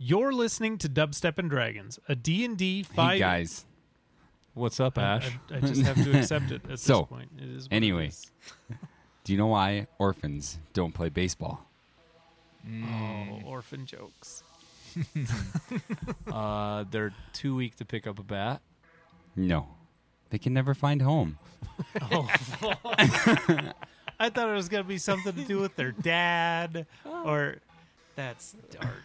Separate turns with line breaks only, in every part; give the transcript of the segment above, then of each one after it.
You're listening to Dubstep and Dragons, a D&D 5
Hey guys.
What's up, Ash?
I, I just have to accept it at
So,
this point. It is what it
anyway.
is.
Do you know why orphans don't play baseball?
Oh, orphan jokes.
uh, they're too weak to pick up a bat.
No. They can never find home.
Oh. I thought it was going to be something to do with their dad or that's dark.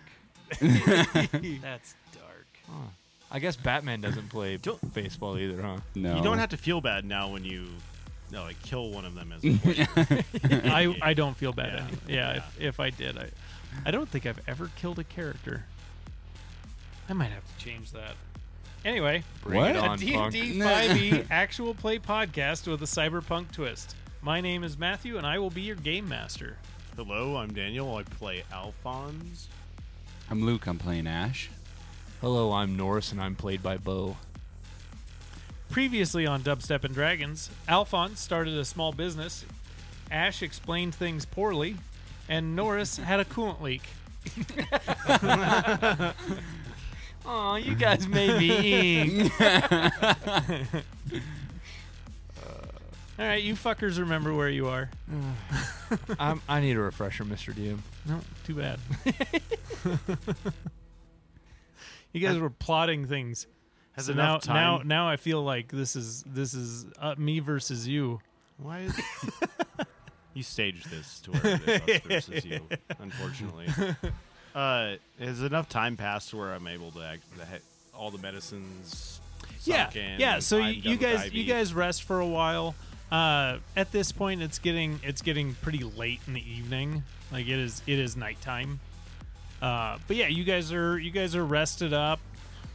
that's dark.
I guess Batman doesn't play
Don't-
baseball either, huh?
No.
You don't have to feel bad now when you no, like kill one of them as a poison.
I, I don't feel bad.
Yeah.
anyway. Yeah, If, if I did, I I don't think I've ever killed a character. I might have to change that. Anyway,
Bring
What?
it
a
on,
D&D
punk.
5e actual play podcast with a cyberpunk twist. My name is Matthew, and I will be your game master.
Hello, I'm Daniel. I play Alphonse.
I'm Luke. I'm playing Ash.
Hello, I'm Norris, and I'm played by Bo.
Previously on Dubstep and Dragons, Alphonse started a small business. Ash explained things poorly, and Norris had a coolant leak.
Oh, you guys made me ink.
All right, you fuckers remember where you are.
I'm, I need a refresher, Mr. DM.
No, too bad. you guys were plotting things.
Has
so now,
enough time.
now, now I feel like this is this is uh, me versus you.
Why is you staged this to where it is us versus you? Unfortunately, uh, has enough time passed to where I'm able to act, the he- all the medicines.
yeah,
sunk in,
yeah. So
I'm
you,
done
you
with
guys,
IV.
you guys rest for a while. Uh, at this point, it's getting it's getting pretty late in the evening. Like it is it is nighttime. Uh, but yeah, you guys are you guys are rested up.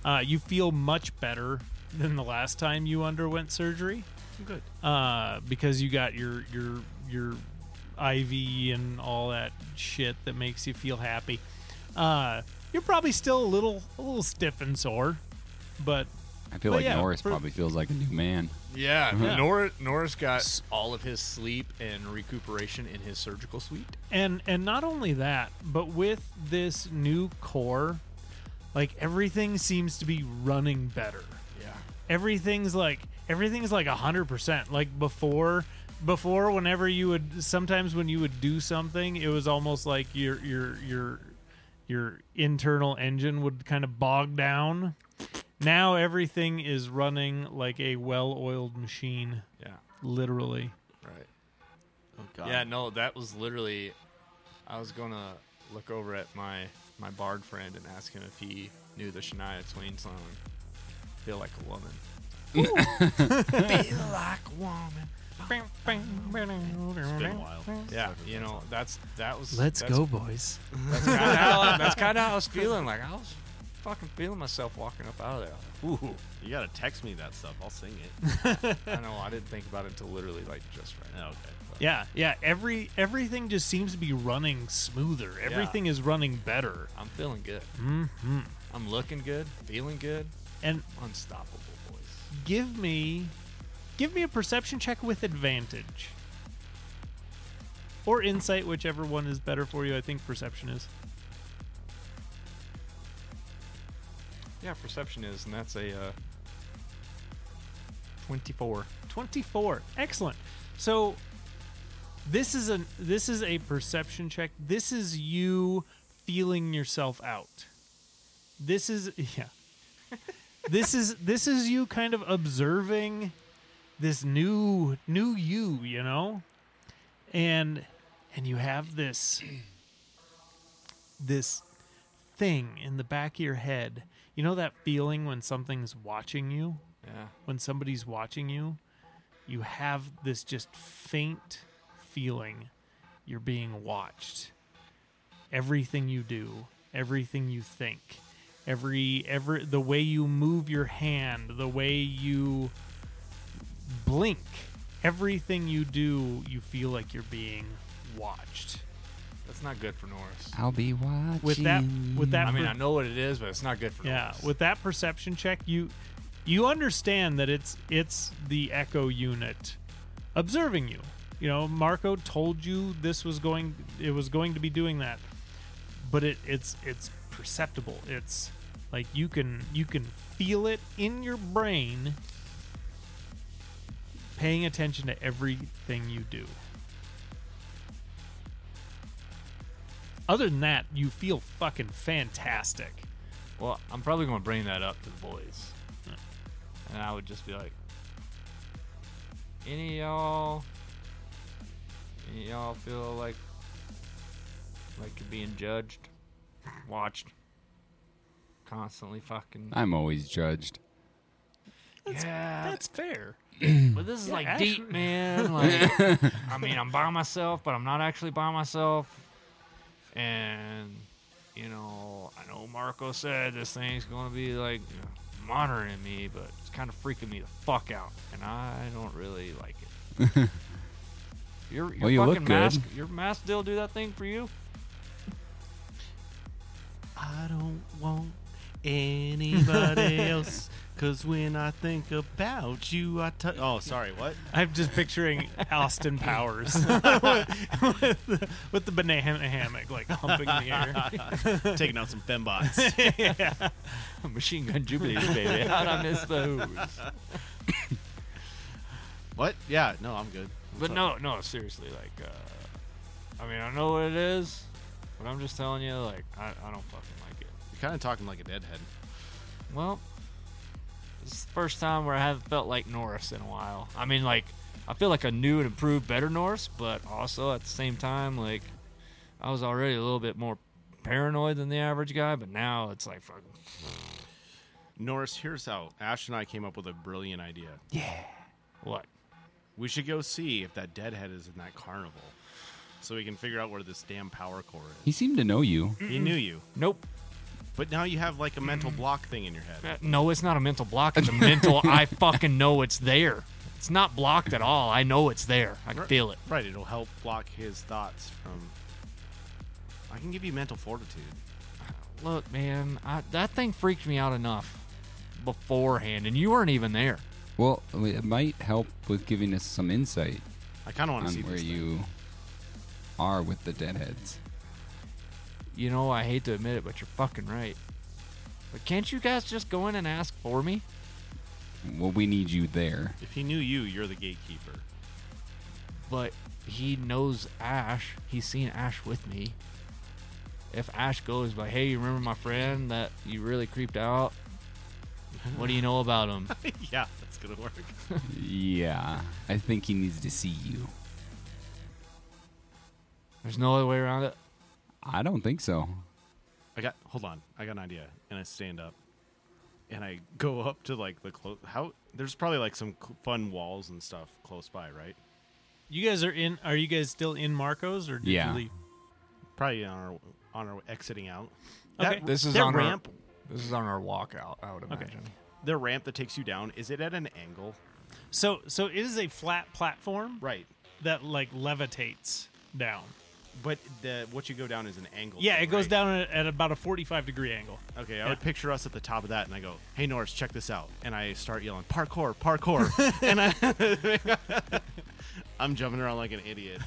Uh, you feel much better than the last time you underwent surgery.
good.
uh, because you got your your your IV and all that shit that makes you feel happy. Uh, you're probably still a little a little stiff and sore, but
I feel
Well,
like
yeah,
Norris
for-
probably feels like a new man.
Yeah, uh-huh.
Yeah.
Norris, Norris got all of his sleep and recuperation in his surgical suite.
and and not only that, but with this new core, like everything seems to be running better.
Yeah.
everything's like everything's like a hundred percent like before before whenever you would sometimes when you would do something it was almost like your your your your internal engine would kind of bog down now everything is running like a well-oiled machine
Yeah.
literally
Right.
Oh God.
Yeah, no, that was literally. I was gonna look over at my my bard friend and ask him if he knew the Shania Twain song "Feel Like a Woman." Feel like a woman.
It's been a while.
Yeah, you know that's that was.
let's
that's,
go boys
That's kind of how that's kind of how I was feeling. Like I was fucking feeling myself walking up out of there. Ooh,
You gotta text me that stuff. I'll sing it.
I know. I didn't think about it until literally like just right now.
Okay.
yeah yeah every everything just seems to be running smoother everything is running better
I'm feeling good.
mm-hmm.
I'm looking good, feeling good,
and
unstoppable, boys.
give me give me a perception check with advantage or insight whichever one is better for you i think perception is
Yeah, perception is, and that's a uh, 24.
24 excellent. So this is a this is a perception check. This is you feeling yourself out. This is yeah. This is this is you kind of observing this new new you you know? And and you have this this thing in the back of your head you know that feeling when something's watching you
Yeah.
when somebody's watching you, you have this just faint feeling you're being watched. Everything you do, everything you think, every every the way you move your hand, the way you blink, everything you do, you feel like you're being watched.
That's not good for Norris.
I'll be watching.
With that with that
I mean,
per-
I know what it is, but it's not good for
yeah
Norris.
with that perception check you you understand that it's it's the echo unit observing you you know marco told you this was going it was going to be doing that but it it's it's perceptible. It's like you can you can feel it in your brain paying attention to everything you do. Other than that, you feel fucking fantastic.
Well, I'm probably going to bring that up to the boys. And I would just be like, any of y'all, any of y'all feel like, like you're being judged, watched, constantly fucking.
I'm always judged.
yeah,
That's fair.
but this is
Yeah,
like
actually-
deep, man. Like, I mean, I'm by myself, but I'm not actually by myself. And you know, I know Marco said this thing's going to be like you know, monitoring me, but it's kind of freaking me the fuck out, and I don't really like it. your your
Well, you look
fucking
good.
your mask still do that thing for you?
I don't want anybody else. Cause when I think about you, I t- Oh, sorry. What?
I'm just picturing Austin Powers with, the, with the banana hammock, like humping the air.
Taking out some fembots.
Machine Gun Jubblies, baby. How'd I miss those?
what? Yeah. No, I'm good.
But no, no, seriously, like, uh, I mean, I know what it is, but I'm just telling you, like, I, I don't fucking like it.
You're kind of talking like a deadhead.
Well, this is the first time where I haven't felt like Norris in a while. I mean, like, I feel like a new and improved, better Norris, but also at the same time, like, I was already a little bit more paranoid than the average guy, but now it's like fucking.
Norris, here's how Ash and I came up with a brilliant idea. Yeah.
What?
We should go see if that deadhead is in that carnival, so we can figure out where this damn power core is.
He seemed to know you.
He knew you,
Nope.
But now you have like a mental block thing in your head.
Uh, No, it's not a mental block. It's a mental. I fucking know it's there. It's not blocked at all. I know it's there. I can feel it.
Right, it'll help block his thoughts from. I can give you mental fortitude.
Look, man, I, that thing freaked me out enough beforehand, and you weren't even there.
Well, it might help with giving us some insight
I kind of want to see
where
this thing.
you are with the deadheads.
You know, I hate to admit it, but you're fucking right. But can't you guys just go in and ask for me?
Well, we need you there.
If he knew you, you're the gatekeeper.
But he knows Ash. He's seen Ash with me. If Ash goes like, "Hey, you remember my friend that you really creeped out? What do you know about him?"
yeah, that's gonna work.
Yeah, I think he needs to see you.
There's no other way around it.
I don't think so.
I got. Hold on. I got an idea. And I stand up, and I go up to like the close. How? There's probably like some cl- fun walls and stuff close by, right?
You guys are in. Are you guys still in Marcos or did
Yeah.
you leave?
Probably on our on our exiting out.
Okay.
This is
their
on our-
ramp.
This is on our walkout, I would imagine.
The ramp that takes you down. Is it at an angle?
So so it is a flat platform
Right.
that like levitates down.
But the what you go down is an angle.
Yeah,
thing,
it goes
right?
down at, at about a 45 degree angle.
Okay, I would picture us at the top of that, and I go, "Hey Norris, check this out!" And I start yelling, "Parkour, parkour!" and I, I'm jumping around like an idiot.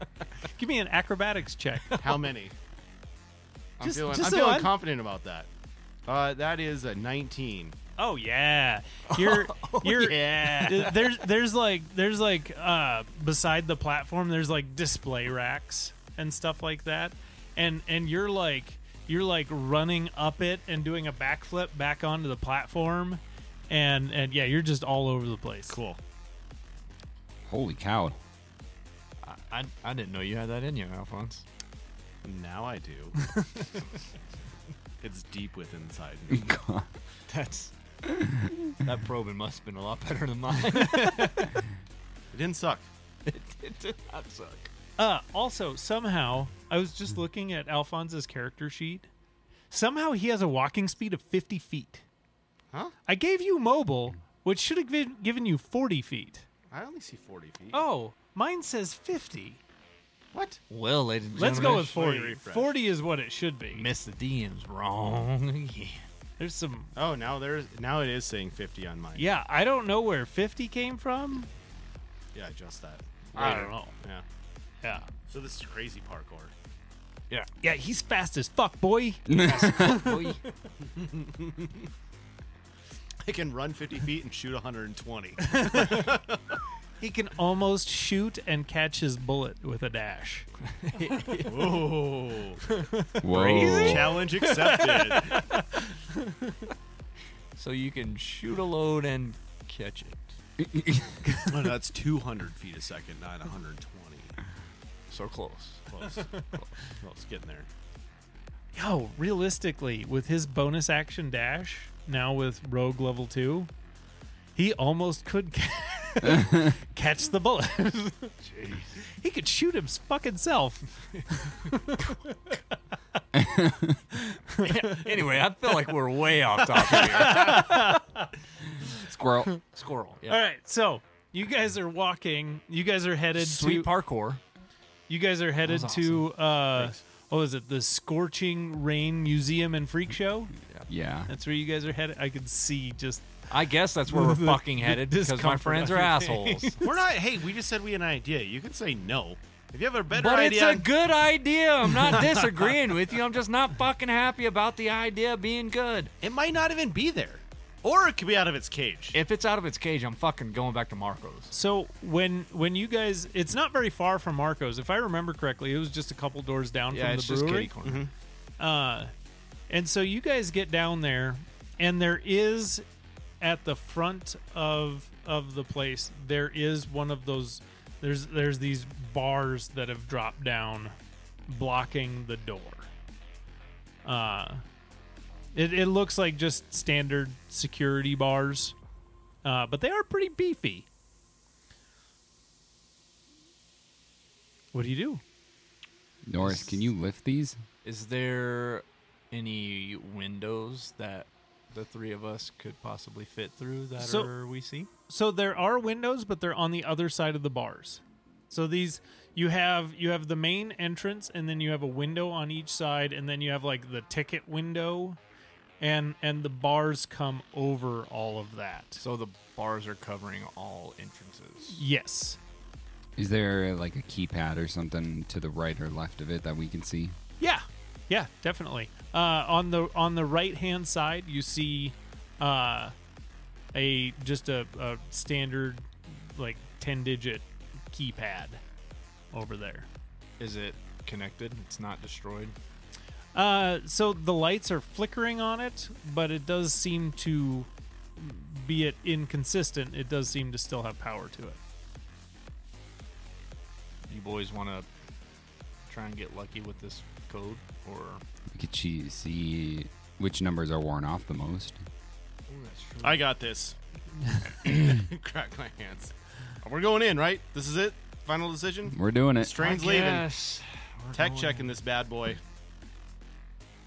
Give me an acrobatics check.
How many? I'm
Just-
feeling,
just
I'm
so
feeling
I'm-
confident about that. Uh, that is a 19.
Oh yeah, you're you're
yeah.
there's there's like there's like uh beside the platform there's like display racks and stuff like that, and and you're like you're like running up it and doing a backflip back onto the platform, and and yeah you're just all over the place.
Cool.
Holy cow!
I, I, I didn't know you had that in you, Alphonse.
Now I do. it's deep within inside me.
God.
That's that probing must have been a lot better than mine.
It didn't suck.
it did not suck.
Uh, also, somehow, I was just looking at Alphonse's character sheet. Somehow he has a walking speed of 50 feet.
Huh?
I gave you mobile, which should have given, given you 40 feet.
I only see 40 feet.
Oh, mine says 50.
What?
Well, ladies and
Let's
gentlemen,
go with
let me
40.
refresh.
40 is what it should be.
Mr. DM's wrong. yeah.
There's some.
Oh, now there's now it is saying 50 on mine.
Yeah, I don't know where 50 came from.
Yeah, adjust that.
I
Later.
don't know.
Yeah.
Yeah.
So this is crazy parkour.
Yeah.
Yeah, he's fast as fuck, boy.
Boy.
I can run 50 feet and shoot 120.
He can almost shoot and catch his bullet with a dash.
Whoa.
Whoa.
Challenge accepted.
so you can shoot a load and catch it.
Oh, that's 200 feet a second, not 120.
So close.
Close. Close. Close. Getting there.
Yo, realistically, with his bonus action dash, now with Rogue level 2, he almost could ca- catch the bullet. he could shoot his fucking self.
anyway, I feel like we're way off topic here.
Squirrel.
Squirrel. Yeah.
All right, so you guys are walking. You guys are headed
Sweet
to.
parkour.
You guys are headed
was
to. Uh, what was it? The Scorching Rain Museum and Freak Show.
Yeah.
That's where you guys are headed. I could see just.
I guess that's where we're fucking headed because my friends are assholes.
We're not. Hey, we just said we had an idea. You can say no. If you have a better
But
idea,
it's a good idea. I'm not disagreeing with you. I'm just not fucking happy about the idea being good.
it might not even be there, or it could be out of its cage.
If it's out of its cage, I'm fucking going back to Marco's.
So when when you guys, it's not very far from Marco's. If I remember correctly, it was just a couple doors down
Yeah,
from
it's
the
just
brewery.
kitty corner.
Uh, and so you guys get down there, and there is at the front of of the place there is one of those. There's there's these bars that have dropped down, blocking the door. Uh, it it looks like just standard security bars, uh, but they are pretty beefy. What do you do?
Norris, can you lift these?
Is there any windows that the three of us could possibly fit through that
So-
are we see?
so there are windows but they're on the other side of the bars so these you have you have the main entrance and then you have a window on each side and then you have like the ticket window and and the bars come over all of that
So the bars are covering all entrances.
yes
Is there like a keypad or something to the right or left of it that we can see?
yeah yeah definitely uh, on the on the right hand side you see uh, a just a, a standard like 10 digit keypad over there
Is it connected? It's not destroyed.
Uh, so the lights are flickering on it, but it does seem to, be it inconsistent, it does seem to still have power to it.
You boys want to try and get lucky with this code, or
We could che- see which numbers are worn off the most.
I got this. Crack my hands. We're going in, right? This is it. Final decision.
We're doing it.
Strain's leaving. Tech checking this bad boy.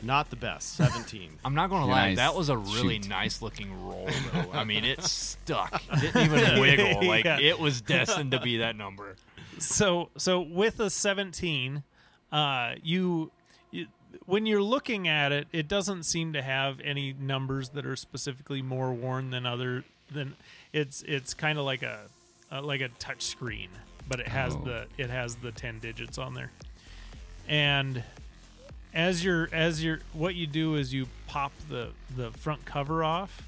Not the best. 17.
I'm not gonna lie,
nice.
that was a really
Shoot.
nice looking roll though. I mean, it stuck. It didn't even wiggle. Like
Yeah.
it was destined to be that number.
So, so with a 17, uh, you, you, when you're looking at it, it doesn't seem to have any numbers that are specifically more worn than other than it's it's kind of like a uh, like a touch screen, but it has
Oh.
the it has the 10 digits on there. And as you're as you're what you do is you pop the the front cover off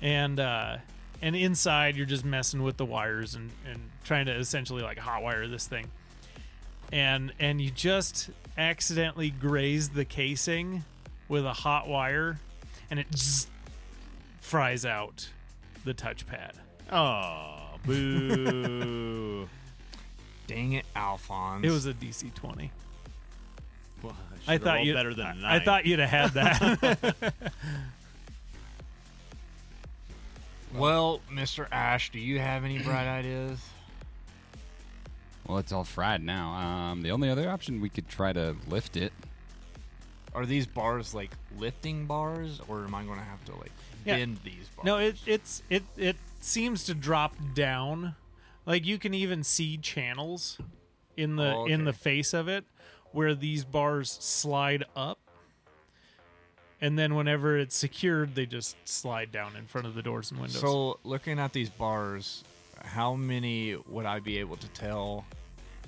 and uh and inside you're just messing with the wires and and trying to essentially like hot wire this thing and and you just accidentally graze the casing with a hot wire and it fries out the touchpad
Oh, boo.
Dang it, Alphonse.
it was a dc 20
Well,
i thought
rolled
you
better than a
I,
nine.
I thought you'd have had that
Well, Mr. Ash, do you have any bright ideas?
Well, it's all fried now. Um, the only other option we could try to lift it.
Are these bars like lifting bars, or am I going to have to like
Yeah.
bend these bars?
No, it it's it it seems to drop down. Like you can even see channels in the
Oh,
in the face of it where these bars slide up. And then whenever it's secured, they just slide down in front of the doors and windows.
So, looking at these bars, how many would I be able to tell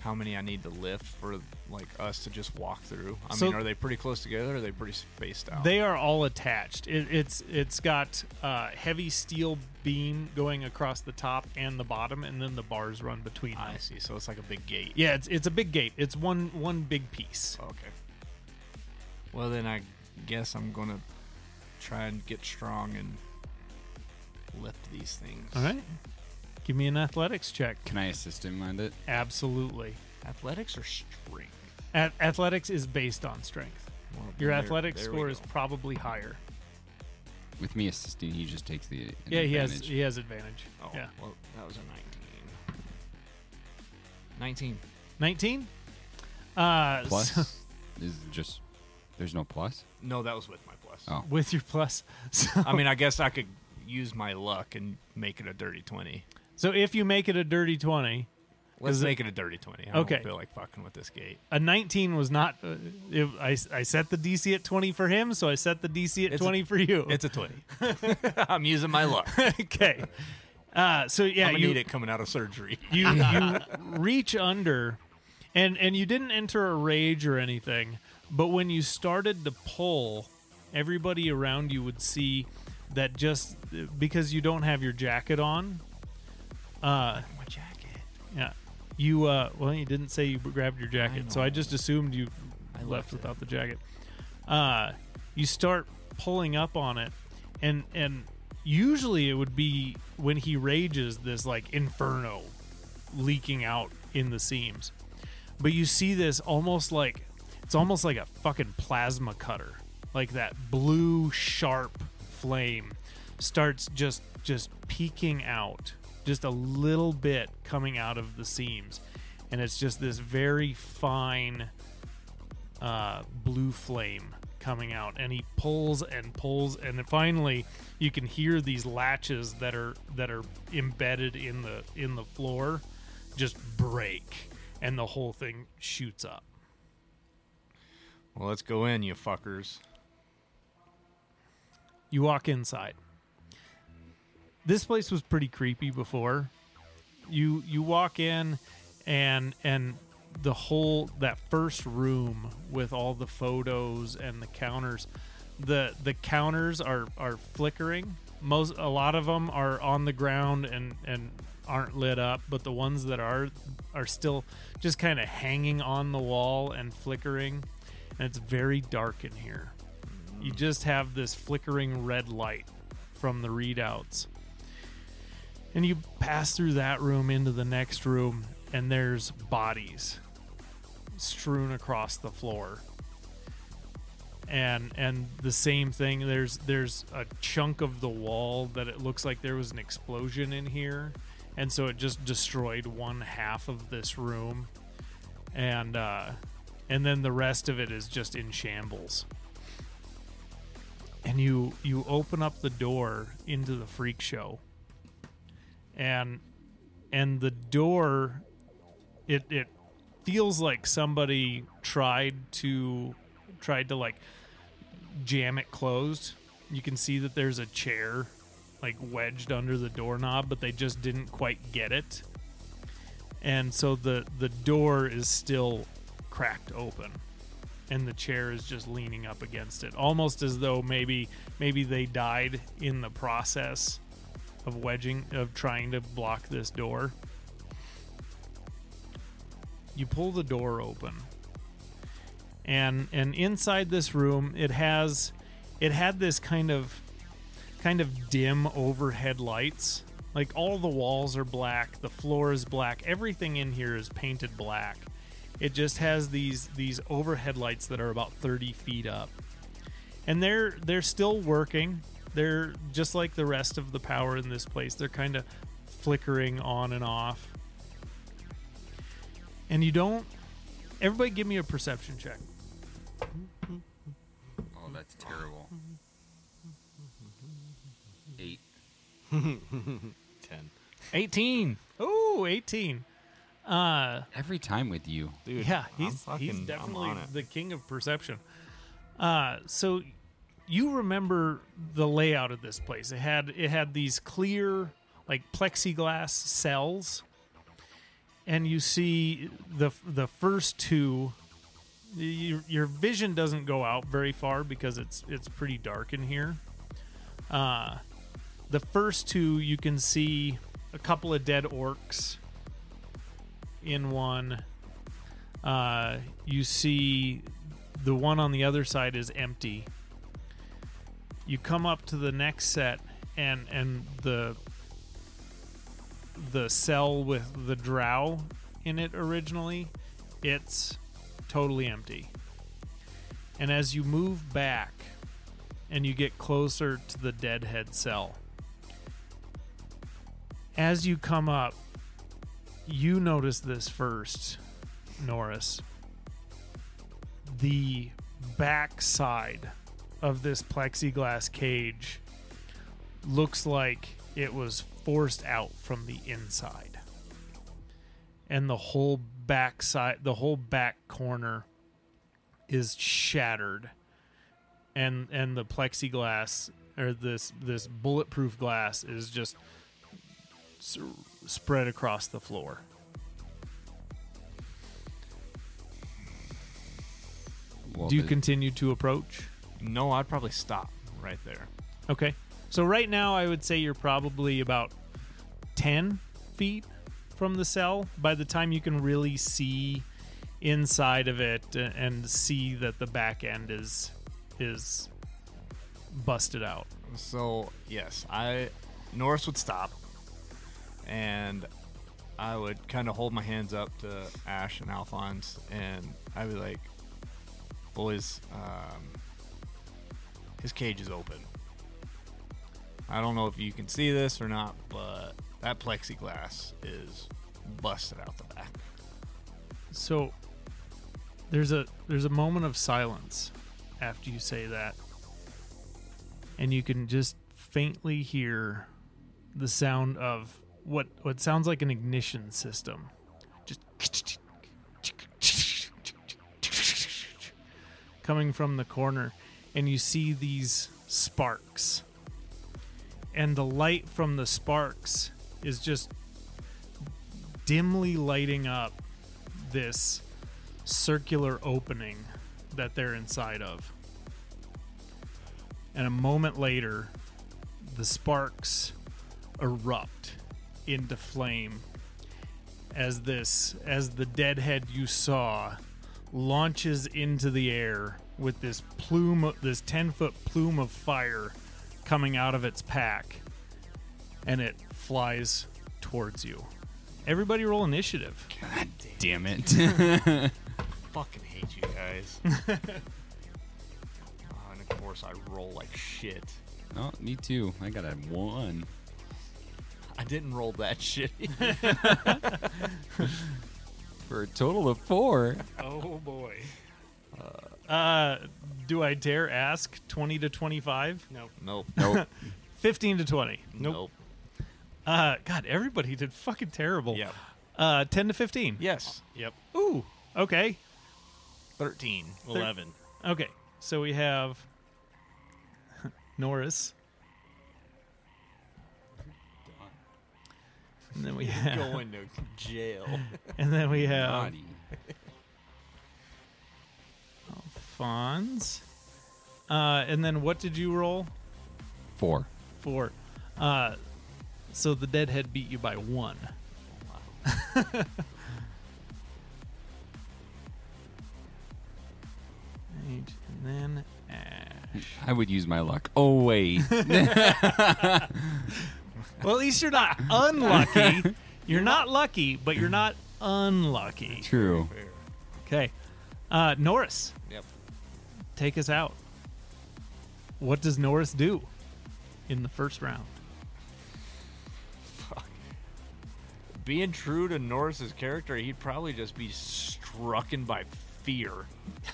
how many I need to lift for like us to just walk through? I
So-
mean, are they pretty close together? Or are they pretty spaced out?
They are all attached. It, it's it's got uh, heavy steel beam going across the top and the bottom, and then the bars run between them.
I see. So it's like a big gate.
Yeah, it's it's a big gate. It's one one big piece.
Okay. Well, then I guess I'm gonna try and get strong and lift these things.
All right. Give me an athletics check.
Can I assist him with it?
Absolutely.
Athletics or strength?
At- athletics is based on strength.
Well,
Your
then there-
athletic
there we
score is
go.
probably higher.
With me assisting, he just takes the. an
Yeah, he has
advantage.
he has advantage.
Oh,
Yeah.
well, that was a 19. 19.
19? Uh
Plus
so-
is just. There's no plus.
No, that was with my plus.
Oh.
with your plus. So,
I mean, I guess I could use my luck and make it a dirty 20.
So if you make it a dirty 20,
Let's make it a dirty 20. I
Okay.
don't feel like fucking with this gate.
a 19 was not uh, it, I, I set the dc at 20 for him so i set the dc at
It's a-
20 for you
It's a 20. I'm using my luck.
okay uh, so yeah
I'm going to
you,
need it coming out of surgery.
you you reach under and and you didn't enter a rage or anything but when you started to pull everybody around you would see that just because you don't have your jacket on uh
my jacket.
yeah. You uh well you didn't say you grabbed your jacket so i just assumed you
I
left
left it.
without the jacket. Uh you start pulling up on it and and usually it would be when he rages this like inferno leaking out in the seams. But you see this almost like it's almost like a fucking plasma cutter. Like that blue sharp flame starts just just peeking out just a little bit coming out of the seams. And it's just this very fine uh, blue flame coming out. And he pulls and pulls. And then finally you can hear these latches that are that are embedded in the in the floor just break. And the whole thing shoots up.
Well, let's go in, you fuckers.
you walk inside this place was pretty creepy before. You you walk in and and the whole that first room with all the photos and the counters the the counters are are flickering. Most a lot of them are on the ground and and aren't lit up but the ones that are are still just kind of hanging on the wall and flickering. And it's very dark in here. You just have this flickering red light from the readouts and you pass through that room into the next room and there's bodies strewn across the floor. And and the same thing there's there's a chunk of the wall that it looks like there was an explosion in here. And so it just destroyed one half of this room. And uh and then the rest of it is just in shambles. And you you open up the door into the freak show and and the door it it feels like somebody tried to tried to like jam it closed. You can see that there's a chair like wedged under the doorknob but they just didn't quite get it. And so the the door is still cracked open and the chair is just leaning up against it almost as though maybe maybe they died in the process of wedging of trying to block this door. You pull the door open. And and inside this room it has it had this kind of kind of dim overhead lights. Like all the walls are black the floor is black everything in here is painted black. It just has these these overhead lights that are about 30 feet up. And they're they're still working they're just like the rest of the power in this place they're kind of flickering on and off and you don't everybody give me a perception check
Oh, that's terrible. Eight.
10.
18.
oh 18 uh
Every time with you.
Dude,
yeah he's
fucking-
he's
I'm
definitely
on it.
the king of perception uh so you remember the layout of this place it had it had these clear like plexiglass cells and you see the the first two. Your, your vision doesn't go out very far because it's it's pretty dark in here. Uh, the first two you can see a couple of dead orcs in one. Uh, you see the one on the other side is empty. You come up to the next set and and the the cell with the drow in it originally, it's totally empty. And as you move back and you get closer to the deadhead cell, as you come up, you notice this first, Norris. The backside of this plexiglass cage looks like it was forced out from the inside. And the whole back side, the whole back corner is shattered. And and the plexiglass or this this bulletproof glass is just s- spread across the floor.
Well,
Do you continue to approach?
No, I'd probably stop right there.
Okay. So right now, I would say you're probably about 10 feet from the cell by the time you can really see inside of it and see that the back end is is busted out.
So yes, I Norris would stop, and I would kind of hold my hands up to Ash and Alphonse, and I'd be like, "Boys, um, his cage is open. I don't know if you can see this or not, but that plexiglass is busted out the back."
So there's a there's a moment of silence after you say that. And you can just faintly hear the sound of what what sounds like an ignition system. Just coming from the corner and you see these sparks. And the light from the sparks is just dimly lighting up this circular opening that they're inside of. And a moment later, the sparks erupt into flame as this as the deadhead you saw launches into the air with this plume this 10 foot plume of fire coming out of its pack and it flies towards you everybody roll initiative
God damn it.
Fucking hate you guys. oh, and of course, I roll like shit.
oh, me too. I got a one.
I didn't roll that shit.
For a total of four.
Oh boy. Uh, do I dare ask 20 to 25?
No.
nope.
Nope.
15 to 20.
Nope.
Uh, God, everybody did fucking terrible.
Yep.
Uh, 10 to 15.
Yes.
Yep.
Ooh. Okay.
13.
11.
Okay. So we have Norris. And then we have,
Going to jail.
and then we have
Naughty.
Fonz. Uh, and then what did you roll?
Four.
Four. Uh, so the deadhead beat you by one. Right, and then Ash.
I would use my luck. Oh wait.
Well, at least you're not unlucky. You're not lucky, but you're not unlucky.
True.
Okay. Uh, Norris,
Yep.
Take us out. What does Norris do in the first round?
Being true to Norris's character, he'd probably just be strucken by fear.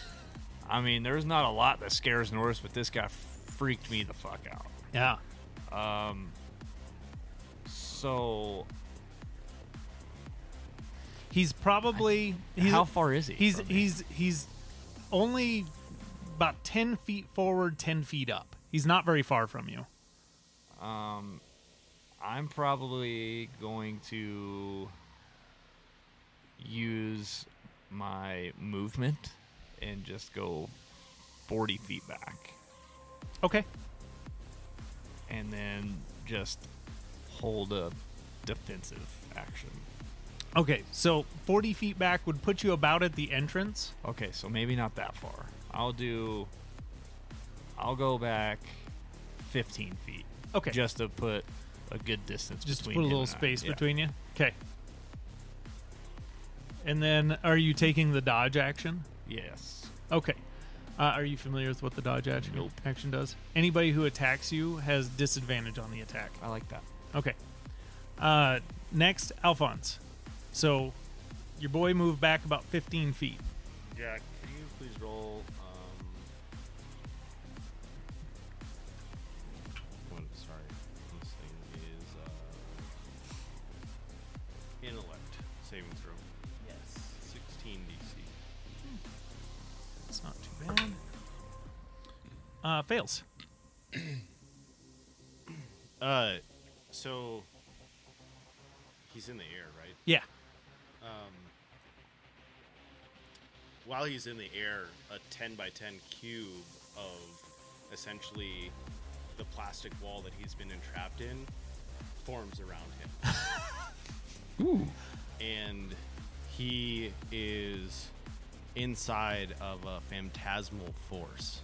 I mean, there's not a lot that scares Norris, but this guy freaked me the fuck out.
Yeah.
Um, so
He's probably he's
how far is he?
he's he's he's only about 10 feet forward, 10 feet up. He's not very far from you.
Um, I'm probably going to
use my movement and just go 40 feet back.
Okay.
And then just hold a defensive action.
Okay, so 40 feet back would put you about at the entrance.
Okay, so maybe not that far. I'll do. I'll go back 15 feet.
Okay.
Just to put a good distance
Just to
between
put a little
and I.
space
Yeah.
between you. Okay. And then are you taking the dodge action?
Yes.
Okay. Uh, are you familiar with what the dodge action,
Nope.
action does? Anybody who attacks you has disadvantage on the attack.
I like that.
Okay. Uh, next, Alphonse. So your boy moved back about 15 feet.
Yeah, can you please roll? Uh,
fails.
Uh, so he's in the air, right?
Yeah.
Um, while he's in the air, a 10 by 10 cube of essentially the plastic wall that he's been entrapped in forms around him.
Ooh.
and he is inside of a phantasmal force.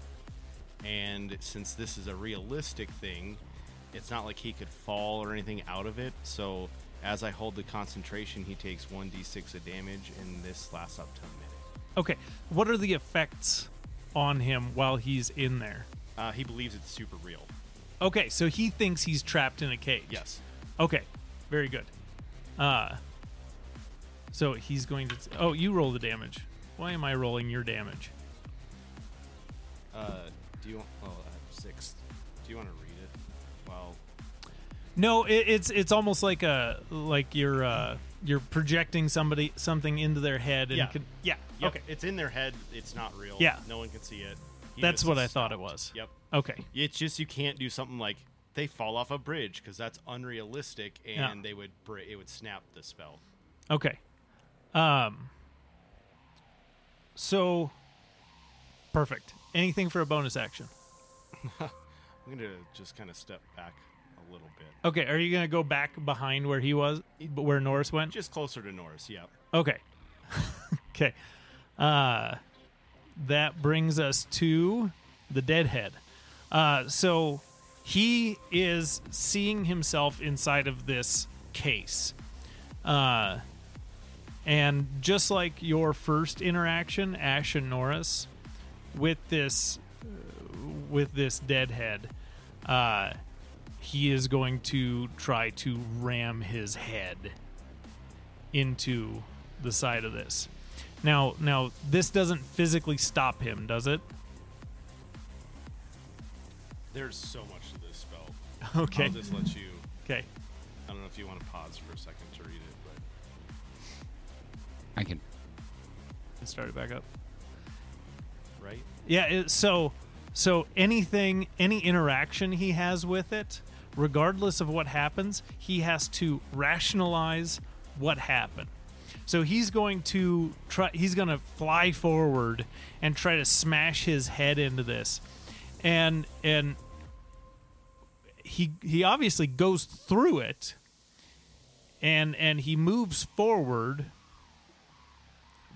And since this is a realistic thing, it's not like he could fall or anything out of it. So as I hold the concentration, he takes 1d6 of damage, and this lasts up to a minute.
Okay. What are the effects on him while he's in there?
Uh, he believes it's super real.
Okay, so he thinks he's trapped in a cage.
Yes.
Okay. Very good. Uh so he's going to Oh, you roll the damage. Why am I rolling your damage?
Uh, do you want? Oh, I have six. Do you want to read it? Well,
No, it, it's it's almost like a like you're uh you're projecting somebody something into their head and
Yeah.
can, yeah.
yep,
Okay.
It's in their head. It's not real.
Yeah.
No one can see it.
That's what I
is
thought it was.
Yep.
Okay.
It's just you can't do something like they fall off a bridge because that's unrealistic, and
Yeah.
they would br- it would snap the spell.
Okay. Um so perfect. Anything for a bonus action?
I'm gonna just kind of step back a little bit,
Okay, are you going to go back behind where he was where Norris went?
just closer to Norris. Yeah.
Okay. okay. Uh, that brings us to the deadhead. Uh, so he is seeing himself inside of this case. Uh, and just like your first interaction, Ash and Norris, with this uh, with this deadhead, uh, he is going to try to ram his head into the side of this. Now, now this doesn't physically stop him, does it?
There's so much to this spell.
Okay.
I'll just let you.
Okay.
I don't know if you want to pause for a second to read it, but
I can.
Let's start it back up.
Right.
Yeah. It, so, so anything, any interaction he has with it, regardless of what happens, he has to rationalize what happened. So he's going to try. He's going to fly forward and try to smash his head into this, and and he he obviously goes through it, and and he moves forward,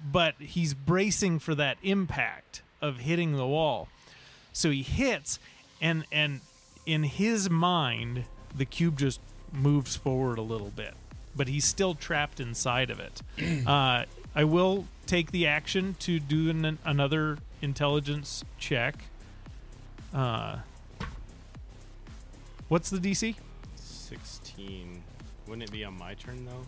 but he's bracing for that impact of hitting the wall. So he hits, and and in his mind, the cube just moves forward a little bit, but he's still trapped inside of it. uh, I will take the action to do an, another intelligence check. Uh, what's the DC?
Sixteen. Wouldn't it be on my turn though?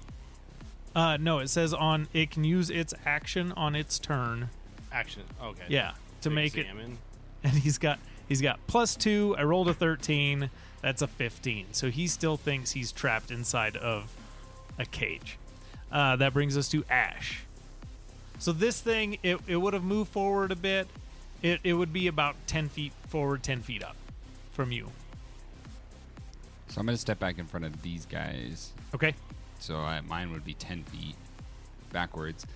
Uh, no, it says on it can use its action on its turn.
Action. Okay.
Yeah, to make it
examine.
and he's got he's got plus two. I rolled a thirteen. That's a fifteen. So he still thinks he's trapped inside of a cage. Uh, that brings us to Ash. So this thing, it, it would have moved forward a bit. It it would be about ten feet forward, ten feet up from you.
So I'm gonna step back in front of these guys.
Okay.
So I, mine would be 10 feet. backwards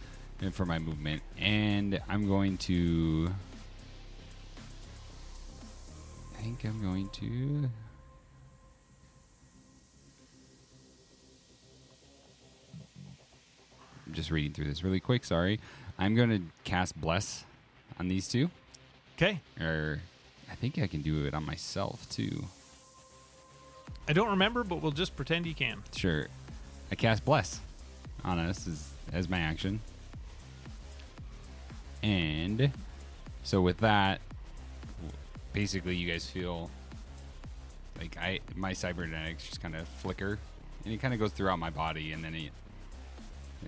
and for my movement, and I'm going to. I think I'm going to. I'm just reading through this really quick. Sorry, I'm going to cast bless on these two,
Okay.
or I think I can do it on myself too.
I don't remember, but we'll just pretend you can.
Sure. I cast Bless on us as, as my action. And so with that, basically you guys feel like I my cybernetics just kind of flicker and it kind of goes throughout my body and then it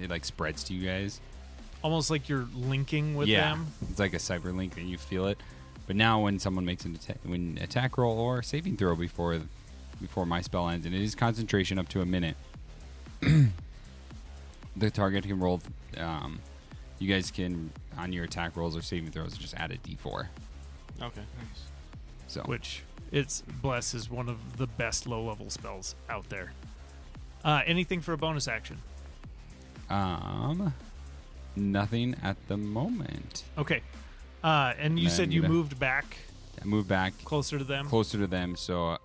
it like spreads to you guys.
Almost like you're linking with
yeah.
them.
It's like a cyber link and you feel it. But now when someone makes an attack when attack roll or saving throw before before my spell ends and it is concentration up to a minute the target can roll. Um, you guys can on your attack rolls or saving throws just add a d4.
Okay.
So
which it's bless is one of the best low level spells out there. Uh, anything for a bonus action?
um, nothing at the moment.
Okay. Uh, and you
Then
said you
the-
moved back
I moved back
closer to them.
closer to them, so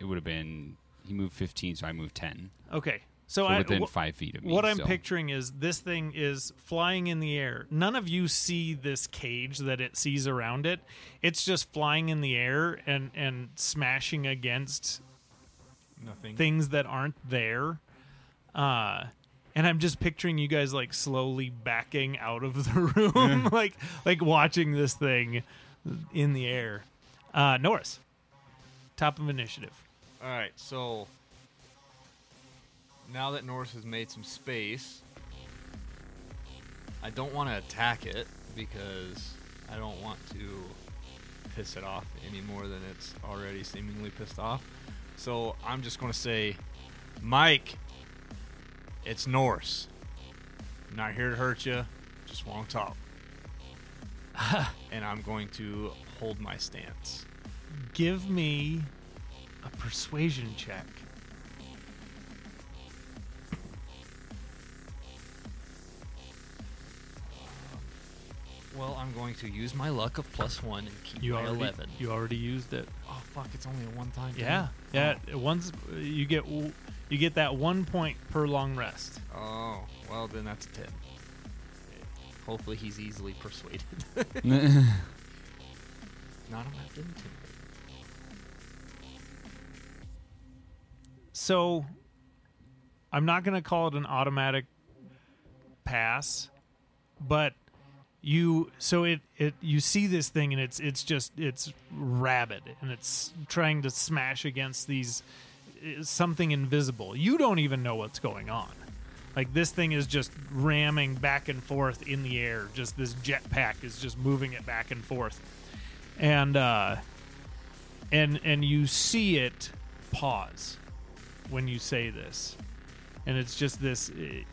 it would have been he moved 15, so I moved 10.
Okay. So,
So
I,
within
wh-
five feet of me.
what I'm
still.
picturing is this thing is flying in the air. None of you see this cage that it sees around it. It's just flying in the air and and smashing against
Nothing.
things that aren't there. Uh and I'm just picturing you guys like slowly backing out of the room, like like watching this thing in the air. Uh Norris, top of initiative.
All right, so now that Norris has made some space, I don't want to attack it because I don't want to piss it off any more than it's already seemingly pissed off. So I'm just going to say, Mike, it's Norris. Not here to hurt you, just want to talk. and I'm going to hold my stance.
Give me a persuasion check.
Well, I'm going to use my luck of plus one and keep
You
my
already
11.
you already used it.
Oh, fuck, it's only a one time
Yeah, yeah. Oh. Once you get you get that one point per long rest.
Oh, well, then that's a 10. Hopefully, he's easily persuaded. Not enough to intimidate.
So I'm not going to call it an automatic pass, but you so it it you see this thing and it's it's just it's rabid and it's trying to smash against these uh, something invisible. You don't even know what's going on. Like this thing is just ramming back and forth in the air. Just this jetpack is just moving it back and forth. And uh and and you see it pause when you say this and it's just this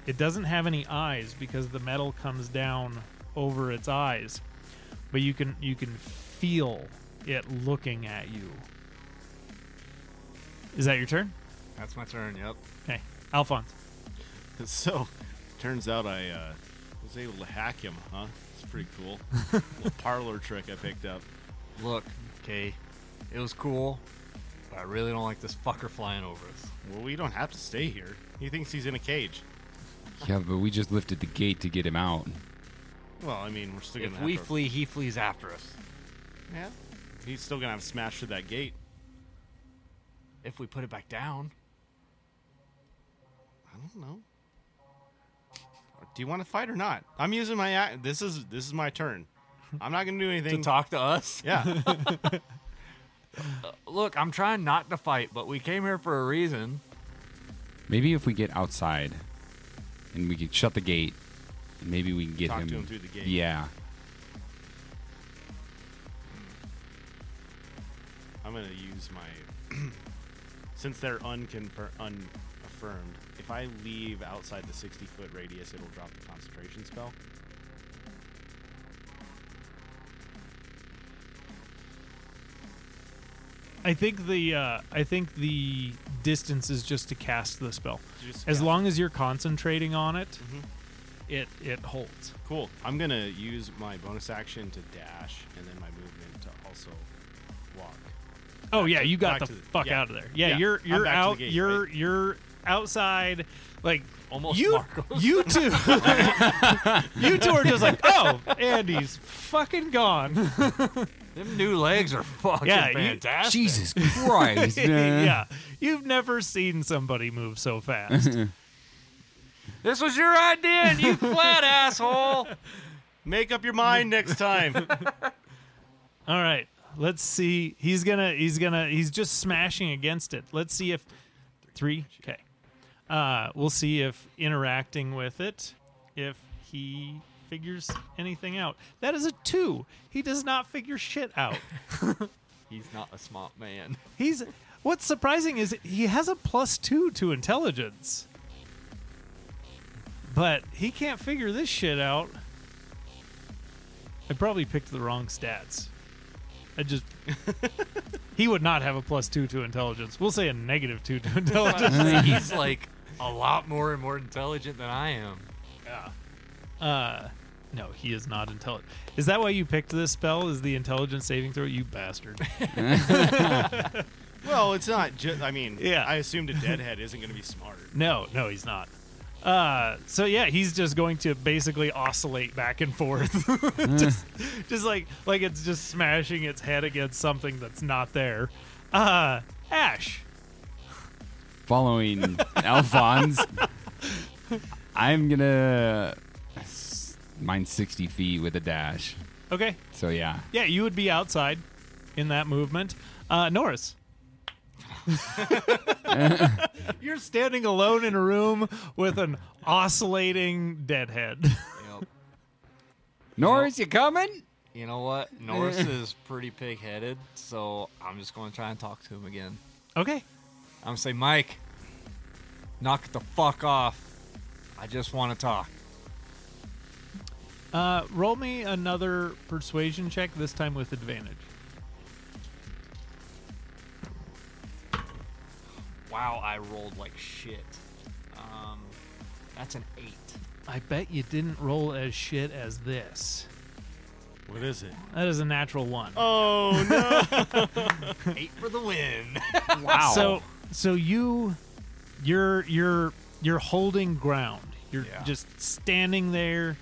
it doesn't have any eyes because the metal comes down over its eyes but you can you can feel it looking at you is that your turn
That's my turn, yep.
okay alphonse
So, turns out I uh, was able to hack him, huh? It's pretty cool. Little parlor trick I picked up.
Look, okay, it was cool, but I really don't like this fucker flying over us.
Well, we don't have to stay here. He thinks he's in a cage.
yeah, but we just lifted the gate to get him out.
Well, I mean, we're still gonna.
If
have
we
to-
flee, he flees after us.
yeah, he's still gonna have to smash through that gate.
If we put it back down.
I don't know. Do you want to fight or not? I'm using my. ac- This is this is my turn. I'm not gonna do anything.
To
anything.
talk to us?
Yeah.
Uh, look, I'm trying not to fight, but we came here for a reason.
Maybe if we get outside and we could shut the gate, maybe we can get
Talk
him.
to him through the gate.
Yeah.
I'm gonna use my since they're unconfirmed, unaffirmed. If I leave outside the 60 foot radius, it'll drop the concentration spell.
i think the uh i think the distance is just to cast the spell
Just
as
cast
long as you're concentrating on it
Mhm.
It it holds.
Cool. I'm gonna use my bonus action to dash, and then my movement to also walk.
Oh yeah,
to-
you got the
the-
fuck
yeah.
out of there. Yeah,
Yeah,
you're you're
back to the
out.
gate,
you're
right?
you're outside. Like
Almost
you,
Marcos.
you two, you two are just like, oh, Andy's fucking gone.
Them new legs are fucking
Yeah, you-
fantastic.
Jesus Christ. man.
yeah, you've never seen somebody move so fast.
This was your idea, and you flat asshole.
Make up your mind next time.
All right, let's see. He's gonna. He's gonna. He's just smashing against it. Let's see if three. Okay. Uh, we'll see if interacting with it, if he figures anything out. That is a two. He does not figure shit out.
He's not a smart man.
He's. What's surprising is he has a plus two to intelligence, but he can't figure this shit out. I probably picked the wrong stats. I just. he would not have a plus two to intelligence. We'll say a negative two to intelligence.
He's like a lot more and more intelligent than I am. Yeah.
Uh, no, he is not intelligent. Is that why you picked this spell? Is the intelligence saving throw? You bastard.
well, it's not just. I mean,
Yeah.
I assumed a deadhead isn't gonna be smart.
No, no, he's not. Uh, so yeah, he's just going to basically oscillate back and forth, just, just like like it's just smashing its head against something that's not there. Uh, Ash.
Following Alphonse, I'm gonna s- mine 60 feet with a dash.
Okay,
So yeah,
yeah, you would be outside in that movement. Uh, Norris. You're standing alone in a room with an oscillating deadhead.
Yep.
Norris, you coming?
You know what? Norris is pretty pig-headed, so I'm just going to try and talk to him again.
okay,
I'm gonna say, Mike, knock the fuck off. I just want to talk.
uh, roll me another persuasion check. This time with advantage.
Wow, I rolled like shit. Um, that's an eight.
I bet you didn't roll as shit as this.
What is it?
That is a natural one.
Oh no!
Eight for the win.
Wow.
So so you you're you're you're holding ground. You're
Yeah.
just standing there,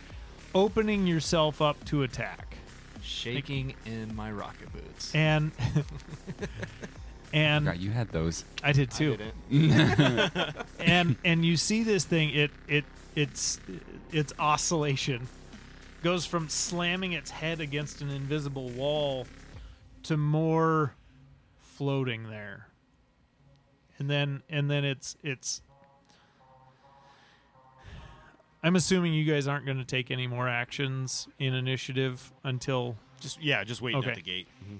opening yourself up to attack.
Shaking in my rocket boots.
And and
God, you had those.
I did
I
too.
didn't.
and and you see this thing it it it's its oscillation goes from slamming its head against an invisible wall to more floating there and then and then it's it's I'm assuming you guys aren't going to take any more actions in initiative until
just yeah, just waiting
Okay.
at the gate. Mm-hmm.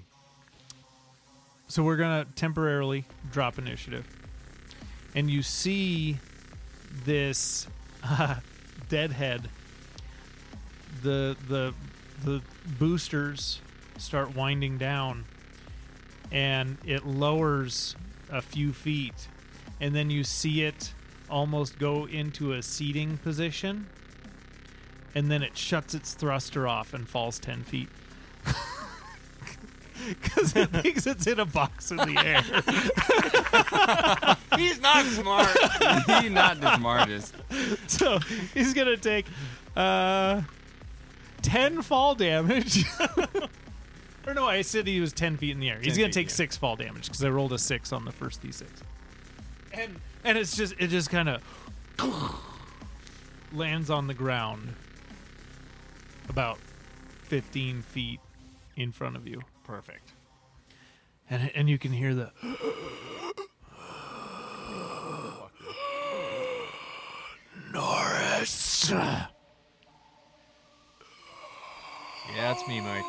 So we're gonna temporarily drop initiative, and you see this uh, deadhead. The the the boosters start winding down, and it lowers a few feet, and then you see it almost go into a seating position, and then it shuts its thruster off and falls ten feet. Because it thinks it's in a box in the air.
He's not smart.
You're not the smartest.
So he's gonna take uh, ten fall damage. or no, I said he was ten feet in the air. He's gonna
feet,
take
yeah.
six fall damage because I rolled a six on the first d6. And and it's just it just kind of lands on the ground about fifteen feet in front of you,
Perfect.
and and you can hear the. Norris.
Yeah, that's me, Mike.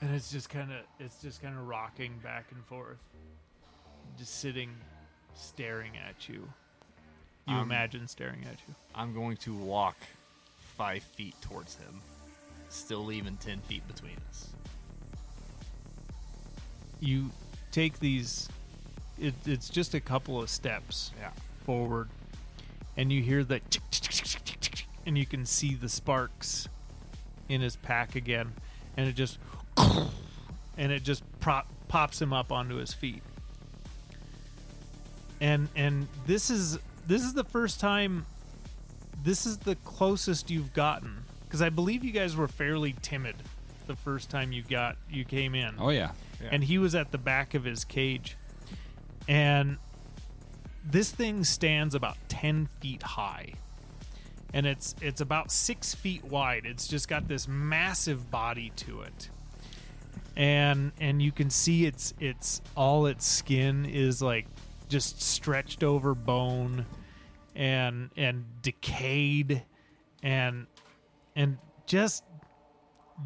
and it's just kind of it's just kind of rocking back and forth just sitting staring at you you
Um,
imagine staring at you
I'm going to walk five feet towards him, still leaving ten feet between us.
you take these it, it's just a couple of steps
Yeah.
forward and you hear the and you can see the sparks in his pack again, and it just and it just prop, pops him up onto his feet. And and this is this is the first time this is the closest you've gotten because I believe you guys were fairly timid the first time you got you came in.
Oh yeah.
and he was at the back of his cage. And this thing stands about 10 feet high. And it's it's about six feet wide. It's just got this massive body to it. And and you can see it's it's all its skin is like just stretched over bone and and decayed. And and just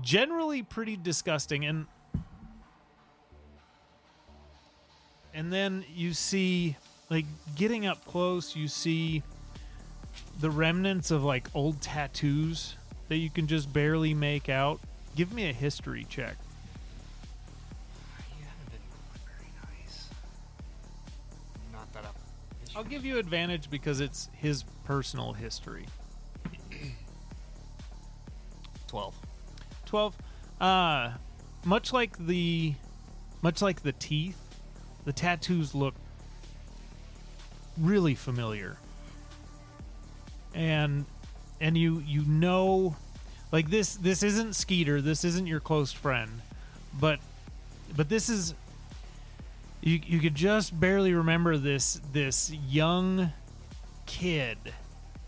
generally pretty disgusting and and then you see like getting up close you see the remnants of like old tattoos that you can just barely make out give me a history check
You haven't been very nice. Not that I'm.
i'll give you advantage because it's his personal history
12.
12 uh much like the much like the teeth the tattoos look really familiar. And and you you know like this this isn't skeeter this isn't your close friend but but this is you you could just barely remember this this young kid